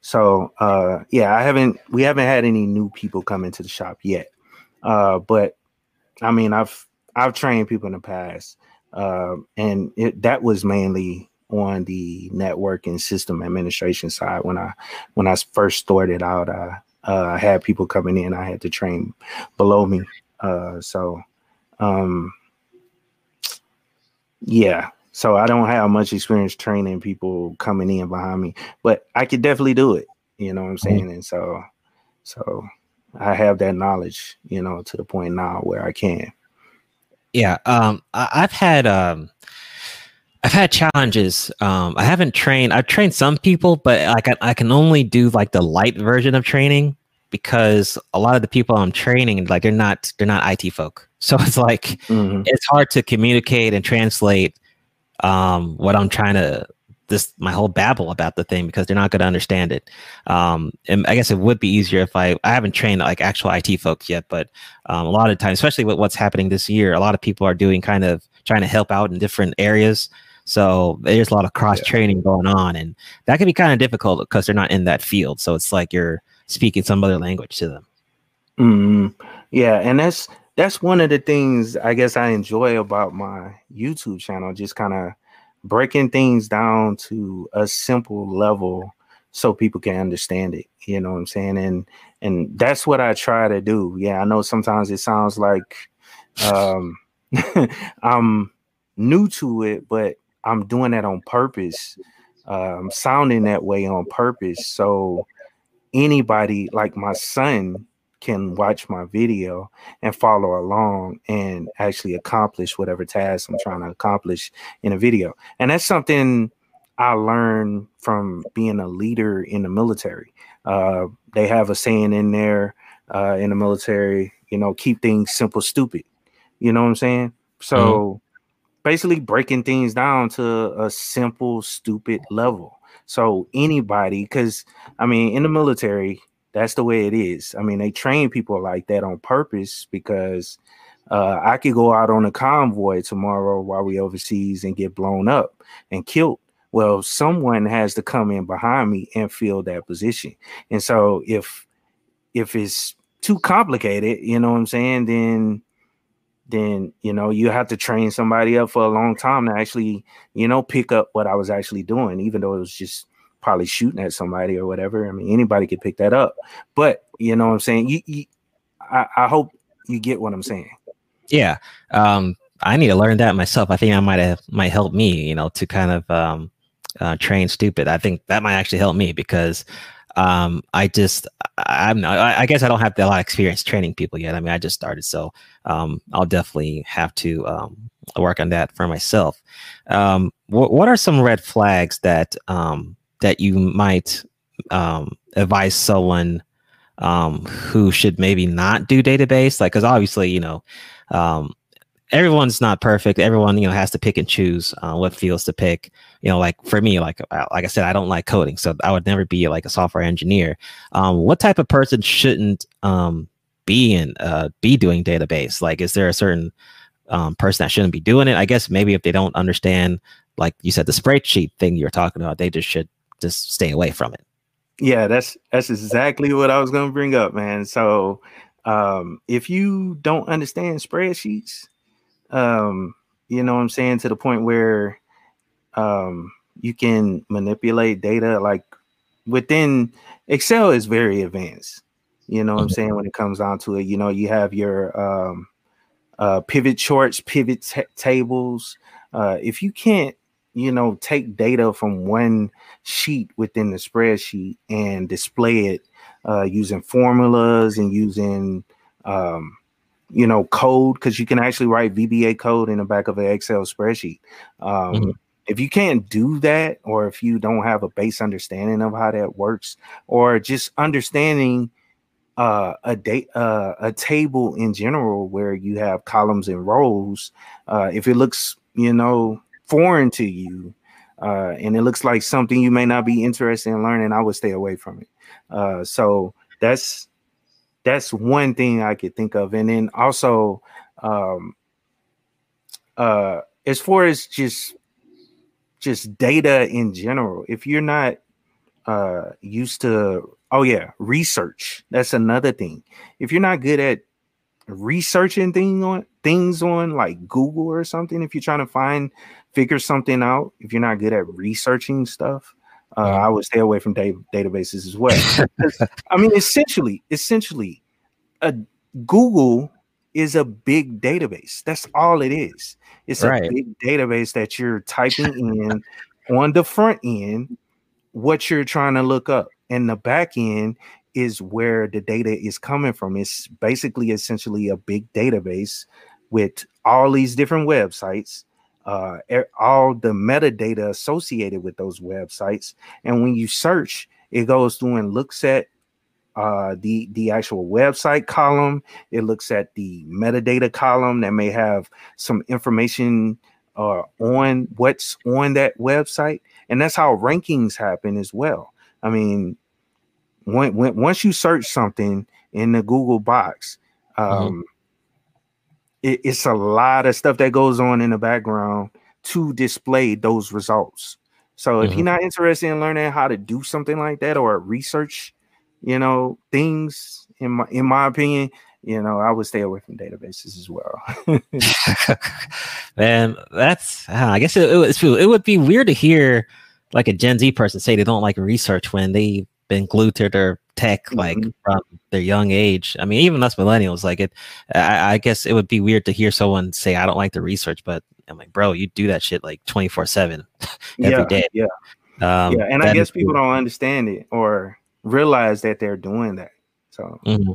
So uh, yeah, I haven't we haven't had any new people come into the shop yet. Uh, but I mean, I've I've trained people in the past, uh, and it, that was mainly on the network and system administration side. When I when I first started out, uh, uh, I had people coming in. I had to train below me. Uh, so, um, yeah. So I don't have much experience training people coming in behind me, but I could definitely do it. You know what I'm mm-hmm. saying? And so, so I have that knowledge. You know, to the point now where I can. Yeah. Um, I, I've had um I've had challenges. Um, I haven't trained. I've trained some people, but like I, I can only do like the light version of training because a lot of the people I'm training, like they're not they're not IT folk. So it's like mm-hmm. it's hard to communicate and translate um, what I'm trying to this my whole babble about the thing because they're not going to understand it. Um, and I guess it would be easier if I I haven't trained like actual IT folks yet, but um, a lot of times, especially with what's happening this year, a lot of people are doing kind of trying to help out in different areas. So there's a lot of cross training yeah. going on, and that can be kind of difficult because they're not in that field. So it's like you're speaking some other language to them. Mm, yeah, and that's that's one of the things I guess I enjoy about my YouTube channel, just kind of breaking things down to a simple level so people can understand it. You know what I'm saying? And and that's what I try to do. Yeah, I know sometimes it sounds like um, I'm new to it, but I'm doing that on purpose. Uh, I'm sounding that way on purpose. So anybody like my son can watch my video and follow along and actually accomplish whatever task I'm trying to accomplish in a video. And that's something I learned from being a leader in the military. Uh, they have a saying in there uh, in the military, you know, keep things simple, stupid. You know what I'm saying? So mm-hmm. basically breaking things down to a simple, stupid level. So anybody, because I mean, in the military, that's the way it is. I mean, they train people like that on purpose because uh, I could go out on a convoy tomorrow while we overseas and get blown up and killed. Well, someone has to come in behind me and fill that position. And so if if it's too complicated, you know what I'm saying, then then you know you have to train somebody up for a long time to actually, you know, pick up what I was actually doing, even though it was just probably shooting at somebody or whatever. I mean, anybody could pick that up. But you know what I'm saying? You, you I, I hope you get what I'm saying. Yeah. Um, I need to learn that myself. I think I might have might help me, you know, to kind of um uh, train stupid. I think that might actually help me because um, I just I'm not, I guess I don't have a lot of experience training people yet. I mean, I just started, so um, I'll definitely have to um, work on that for myself. Um, wh- what are some red flags that um, that you might um, advise someone um, who should maybe not do database? Like, because obviously, you know, um, everyone's not perfect. Everyone, you know, has to pick and choose uh, what fields to pick. You know, like for me, like uh, like I said, I don't like coding, so I would never be like a software engineer. Um, what type of person shouldn't um, be in uh, be doing database? Like, is there a certain um, person that shouldn't be doing it? I guess maybe if they don't understand, like you said, the spreadsheet thing you're talking about, they just should just stay away from it. Yeah, that's that's exactly what I was going to bring up, man. So um, if you don't understand spreadsheets, um, you know what I'm saying, to the point where um, you can manipulate data like within Excel is very advanced. You know what I'm mm-hmm. saying when it comes down to it. You know, you have your um, uh, pivot charts, pivot t- tables. Uh, if you can't, you know, take data from one sheet within the spreadsheet and display it uh, using formulas and using um, you know, code because you can actually write VBA code in the back of an Excel spreadsheet. Um, mm-hmm. If you can't do that, or if you don't have a base understanding of how that works, or just understanding uh, a date, uh, a table in general where you have columns and rows, uh, if it looks, you know, foreign to you, uh, and it looks like something you may not be interested in learning, I would stay away from it. Uh, so that's that's one thing I could think of. And then also, um, uh, as far as just just data in general, if you're not uh, used to, oh yeah, research. That's another thing. If you're not good at researching thing on things on like Google or something, if you're trying to find figure something out, if you're not good at researching stuff, uh, I would stay away from da- databases as well. I mean, essentially, essentially, a Google is a big database. That's all it is. It's right. a big database that you're typing in on the front end what you're trying to look up, and the back end is where the data is coming from. It's basically essentially a big database with all these different websites uh, all the metadata associated with those websites. And when you search, it goes through and looks at uh, the the actual website column. It looks at the metadata column that may have some information uh, on what's on that website, and that's how rankings happen as well. I mean, when, when once you search something in the Google box, mm-hmm. um, mm-hmm it, it's a lot of stuff that goes on in the background to display those results. So if mm-hmm. you're not interested in learning how to do something like that or research, you know, things in my in my opinion, you know, I would stay away from databases as well. Man, that's I guess it, it, it would be weird to hear like a Gen Z person say they don't like research when they've been glued to their tech like mm-hmm. from their young age. I mean, even us millennials, like it. I, I, guess it would be weird to hear someone say, "I don't like the research," but I'm like, bro, you do that shit like 24 seven every yeah, day. Yeah, um, yeah, and I guess people cool. don't understand it or realize that they're doing that. So, mm-hmm.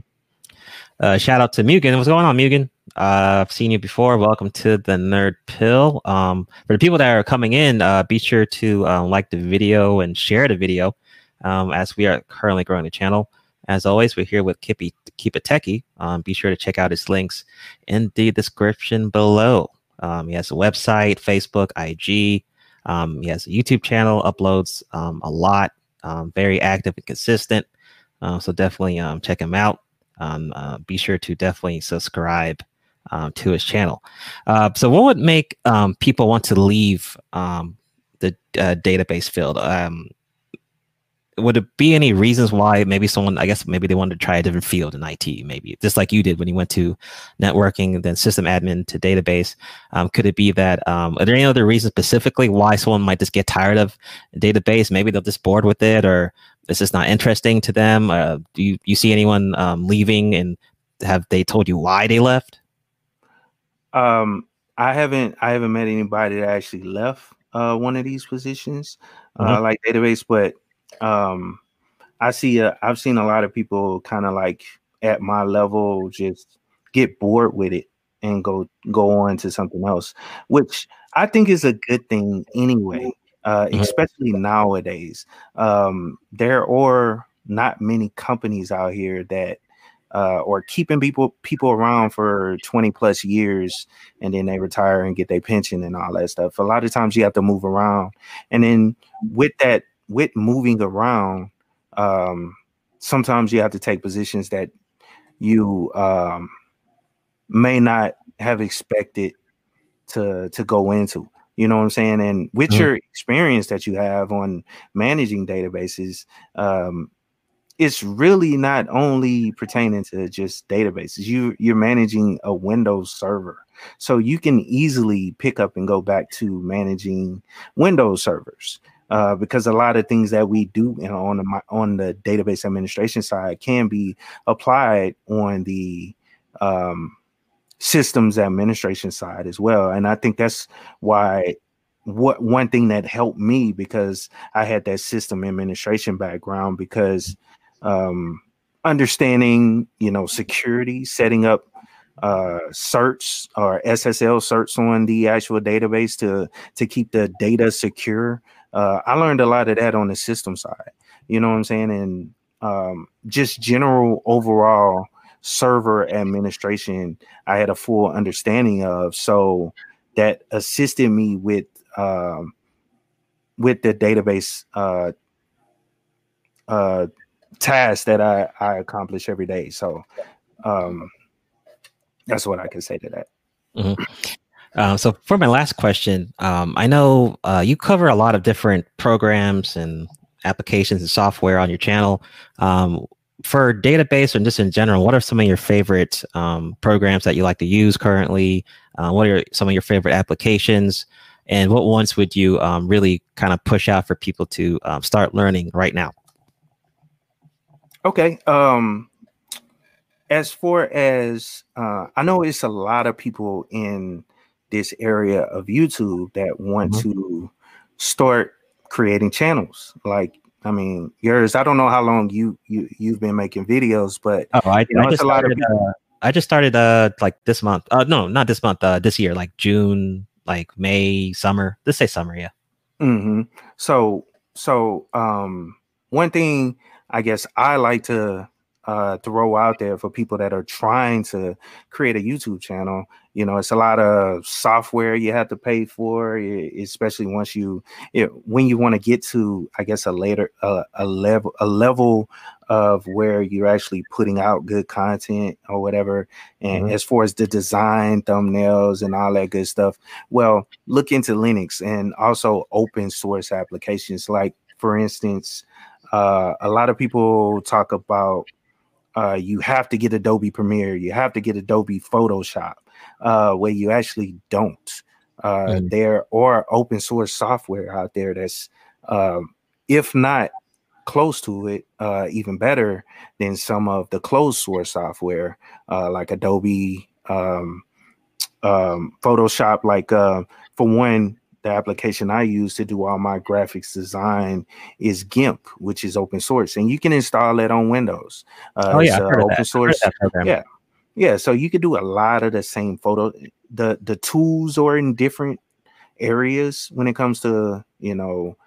uh, shout out to Mugen. What's going on, Mugen? Uh, I've seen you before. Welcome to the Nerd Pill. Um, for the people that are coming in, uh, be sure to uh, like the video and share the video um, as we are currently growing the channel. As always, we're here with Kippy, Keep It Techie. Um, be sure to check out his links in the description below. Um, he has a website, Facebook, IG. Um, he has a YouTube channel, uploads um, a lot, um, very active and consistent. Uh, so definitely check him out. Uh, be sure to definitely subscribe to his channel. Uh, so, what would make people want to leave the uh, database field? Would it be any reasons why maybe someone i guess maybe they wanted to try a different field in it maybe just like you did when you went to networking then system admin to database? Um, could it be that um, are there any other reasons specifically why someone might just get tired of database? Maybe they're just bored with it or it's just not interesting to them. Uh, do you, you see anyone um, leaving and have they told you why they left? Um i haven't i haven't met anybody that actually left uh, one of these positions. Uh, mm-hmm. like database but um i see a, i've seen a lot of people kind of like at my level just get bored with it and go go on to something else which i think is a good thing anyway uh, mm-hmm. especially nowadays um there are not many companies out here that uh, or keeping people people around for 20 plus years and then they retire and get their pension and all that stuff. A lot of times you have to move around. And then with that with moving around, um, sometimes you have to take positions that you um, may not have expected to to go into. You know what I'm saying? And with mm-hmm. your experience that you have on managing databases, um, it's really not only pertaining to just databases. You you're managing a Windows server. So you can easily pick up and go back to managing Windows servers uh, because a lot of things that we do you know, on the on the database administration side can be applied on the um, systems administration side as well. And I think that's why what one thing that helped me because I had that system administration background because um, understanding you know security, setting up uh certs or SSL certs on the actual database to to keep the data secure uh, I learned a lot of that on the system side. You know what I'm saying? And um, just general overall server administration, I had a full understanding of. So that assisted me with um, with the database uh, uh, tasks that I, I accomplish every day. So um, that's what I can say to that. Mm-hmm. Uh, so for my last question, um, I know uh, you cover a lot of different programs and applications and software on your channel. Um, for database and just in general, what are some of your favorite um, programs that you like to use currently? Uh, what are some of your favorite applications? And what ones would you um, really kind of push out for people to um, start learning right now? Okay. Um, as far as uh, I know, it's a lot of people in this area of YouTube that want mm-hmm. to start creating channels. Like, I mean, yours. I don't know how long you you you've been making videos, but oh, I, you know, I just started. Uh, I just started uh like this month. Uh, no, not this month. Uh, this year, like June, like May, summer. Let's say summer, yeah. Mm-hmm. So so um one thing I guess I like to uh, throw out there for people that are trying to create a YouTube channel. You know, it's a lot of software you have to pay for, especially once you, it, when you want to get to, I guess, a later uh, a level a level of where you're actually putting out good content or whatever. And mm-hmm. as far as the design, thumbnails, and all that good stuff, well, look into Linux and also open source applications. Like, for instance, uh, a lot of people talk about uh, you have to get Adobe Premiere, you have to get Adobe Photoshop, uh, where you actually don't. Uh, mm. There are open source software out there that's, um, if not close to it, uh, even better than some of the closed source software uh, like Adobe, um, um, Photoshop. Like uh, for one, the application I use to do all my graphics design is GIMP, which is open source, and you can install it on Windows. Uh, oh yeah, open source. Yeah, yeah. So you could do a lot of the same photo. the The tools are in different areas when it comes to you know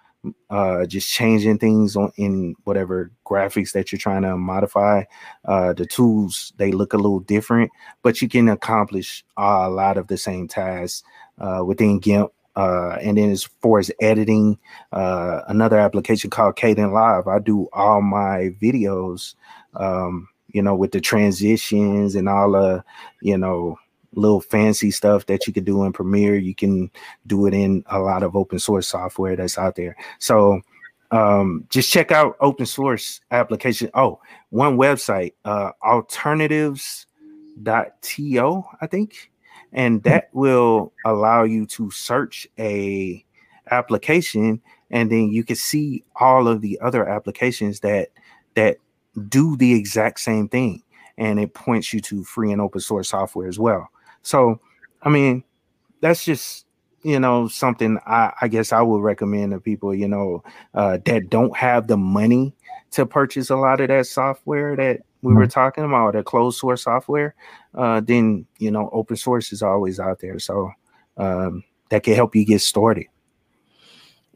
uh, just changing things on in whatever graphics that you're trying to modify. Uh, the tools they look a little different, but you can accomplish a lot of the same tasks uh, within GIMP uh, and then as far as editing, uh, another application called Caden Kdenlive, I do all my videos, um, you know, with the transitions and all the, you know, little fancy stuff that you could do in Premiere. You can do it in a lot of open source software that's out there. So um, just check out open source application. Oh, one website, uh, alternatives.to, I think and hmm. that will allow you to search a application and then you can see all of the other applications that that do the exact same thing and it points you to free and open source software as well so i mean that's just you know something i, I guess i would recommend to people you know uh, that don't have the money to purchase a lot of that software that we were mm-hmm. talking about a closed source software, uh, then you know open source is always out there. So um, that can help you get started.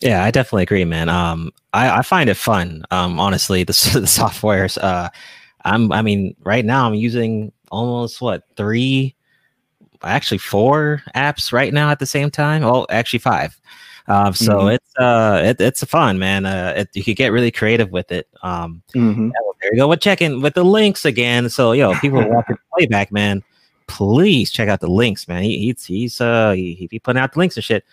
Yeah, I definitely agree, man. Um, I, I find it fun. Um, honestly, the, the softwares. Uh, I'm, I mean, right now I'm using almost what three, actually four apps right now at the same time. Oh, actually five. Um, so mm-hmm. it's uh, it, it's fun, man. Uh, it, you could get really creative with it. Um, mm-hmm. there you go. We're checking with the links again. So yo, people watching playback, man. Please check out the links, man. He, he's he's uh he, he putting out the links and shit.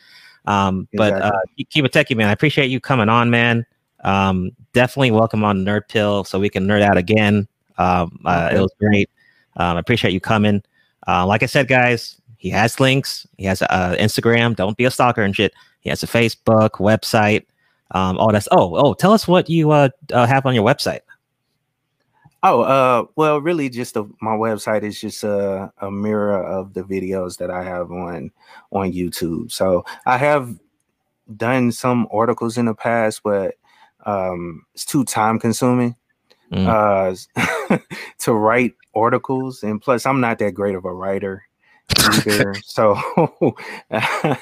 Um, but exactly. uh, keep it techie, man. I appreciate you coming on, man. Um, definitely welcome on Nerd Pill so we can nerd out again. Um, uh, okay. it was great. Um, I appreciate you coming. Uh, like I said, guys, he has links. He has uh, Instagram. Don't be a stalker and shit. He has a Facebook website. Um, all that's. Oh, oh, tell us what you uh, uh have on your website. Oh, uh, well, really, just a, my website is just a, a mirror of the videos that I have on on YouTube. So I have done some articles in the past, but um, it's too time consuming mm. uh, to write articles, and plus, I'm not that great of a writer either. so I,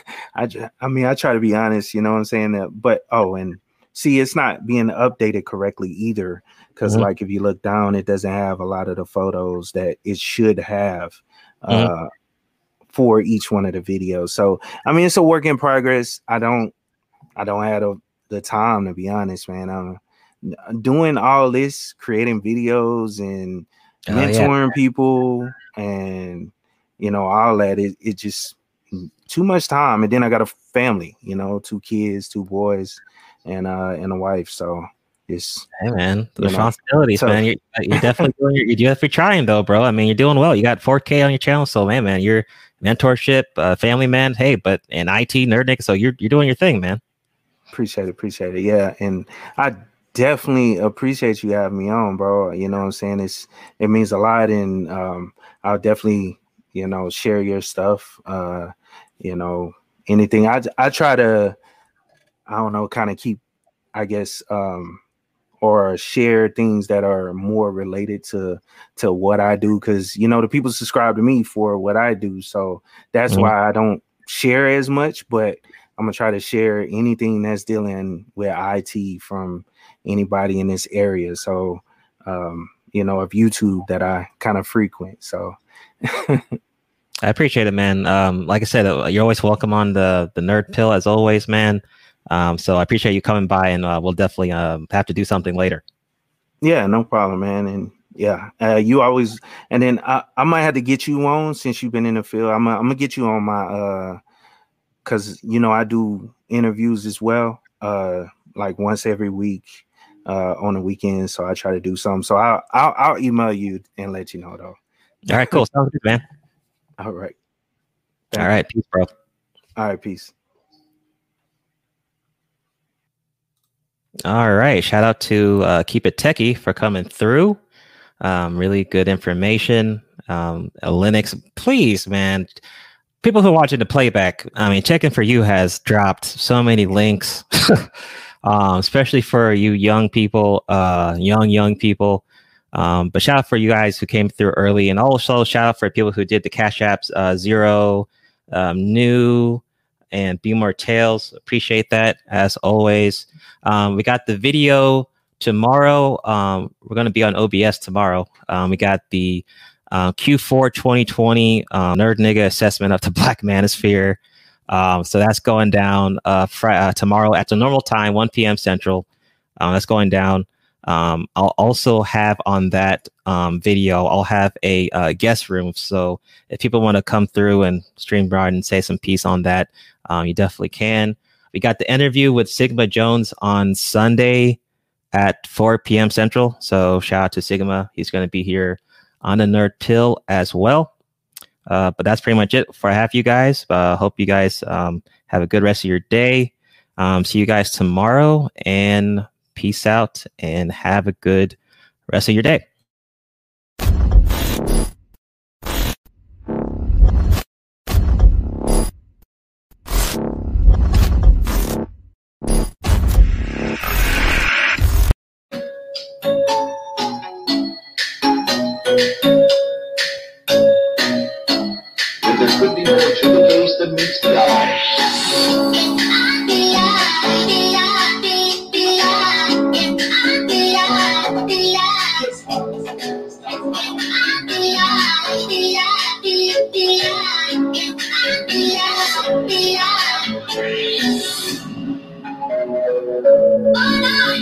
I mean, I try to be honest, you know what I'm saying? That, but oh, and see, it's not being updated correctly either. Because mm-hmm. like if you look down, it doesn't have a lot of the photos that it should have mm-hmm. uh, for each one of the videos. So I mean, it's a work in progress. I don't, I don't have the, the time to be honest, man. I'm doing all this, creating videos and mentoring oh, yeah. people and you know, all that. It, it just too much time. And then I got a family, you know, two kids, two boys, and uh and a wife. So hey man, the responsibilities, know, man. You're, you're definitely doing you're, you're trying though, bro. I mean, you're doing well. You got 4K on your channel, so man, man, you're mentorship, uh, family man. Hey, but in IT nerd, nick, so you're you're doing your thing, man. Appreciate it, appreciate it. Yeah, and I definitely appreciate you having me on, bro. You know what I'm saying? It's it means a lot, and um, I'll definitely you know, share your stuff. Uh, you know, anything. I I try to, I don't know, kind of keep, I guess, um, or share things that are more related to to what I do because you know the people subscribe to me for what I do, so that's mm-hmm. why I don't share as much. But I'm gonna try to share anything that's dealing with IT from anybody in this area. So, um, you know, of YouTube that I kind of frequent. So. I appreciate it, man. Um, like I said, uh, you're always welcome on the the Nerd Pill as always, man. Um, so I appreciate you coming by, and uh, we'll definitely um, have to do something later. Yeah, no problem, man. And yeah, uh, you always, and then I, I might have to get you on since you've been in the field. I'm, I'm gonna get you on my, uh, cause you know I do interviews as well, uh, like once every week, uh, on the weekend. So I try to do some. So I'll, I'll, I'll email you and let you know though. All right, cool. Sounds good, man. All right. Thank All right. You. Peace, bro. All right. Peace. All right. Shout out to uh, Keep It Techie for coming through. Um, really good information. Um, Linux, please, man. People who are watching the playback, I mean, checking for you has dropped so many links, um, especially for you young people, uh, young young people. Um, but shout out for you guys who came through early, and also shout out for people who did the Cash Apps uh, Zero, um, New, and Be More Tales. Appreciate that as always. Um, we got the video tomorrow. Um, we're going to be on OBS tomorrow. Um, we got the uh, Q4 2020 uh, Nerd Nigga assessment of the Black Manosphere. Um, so that's going down uh, fr- uh, tomorrow at the normal time, 1 p.m. Central. Uh, that's going down. Um, I'll also have on that um, video, I'll have a uh, guest room. So if people want to come through and stream broad and say some piece on that, um, you definitely can. We got the interview with Sigma Jones on Sunday at 4 p.m. Central. So shout out to Sigma. He's going to be here on the Nerd Pill as well. Uh, but that's pretty much it for half you guys. Uh, hope you guys um, have a good rest of your day. Um, see you guys tomorrow and peace out and have a good rest of your day. could be more to the meets the eye.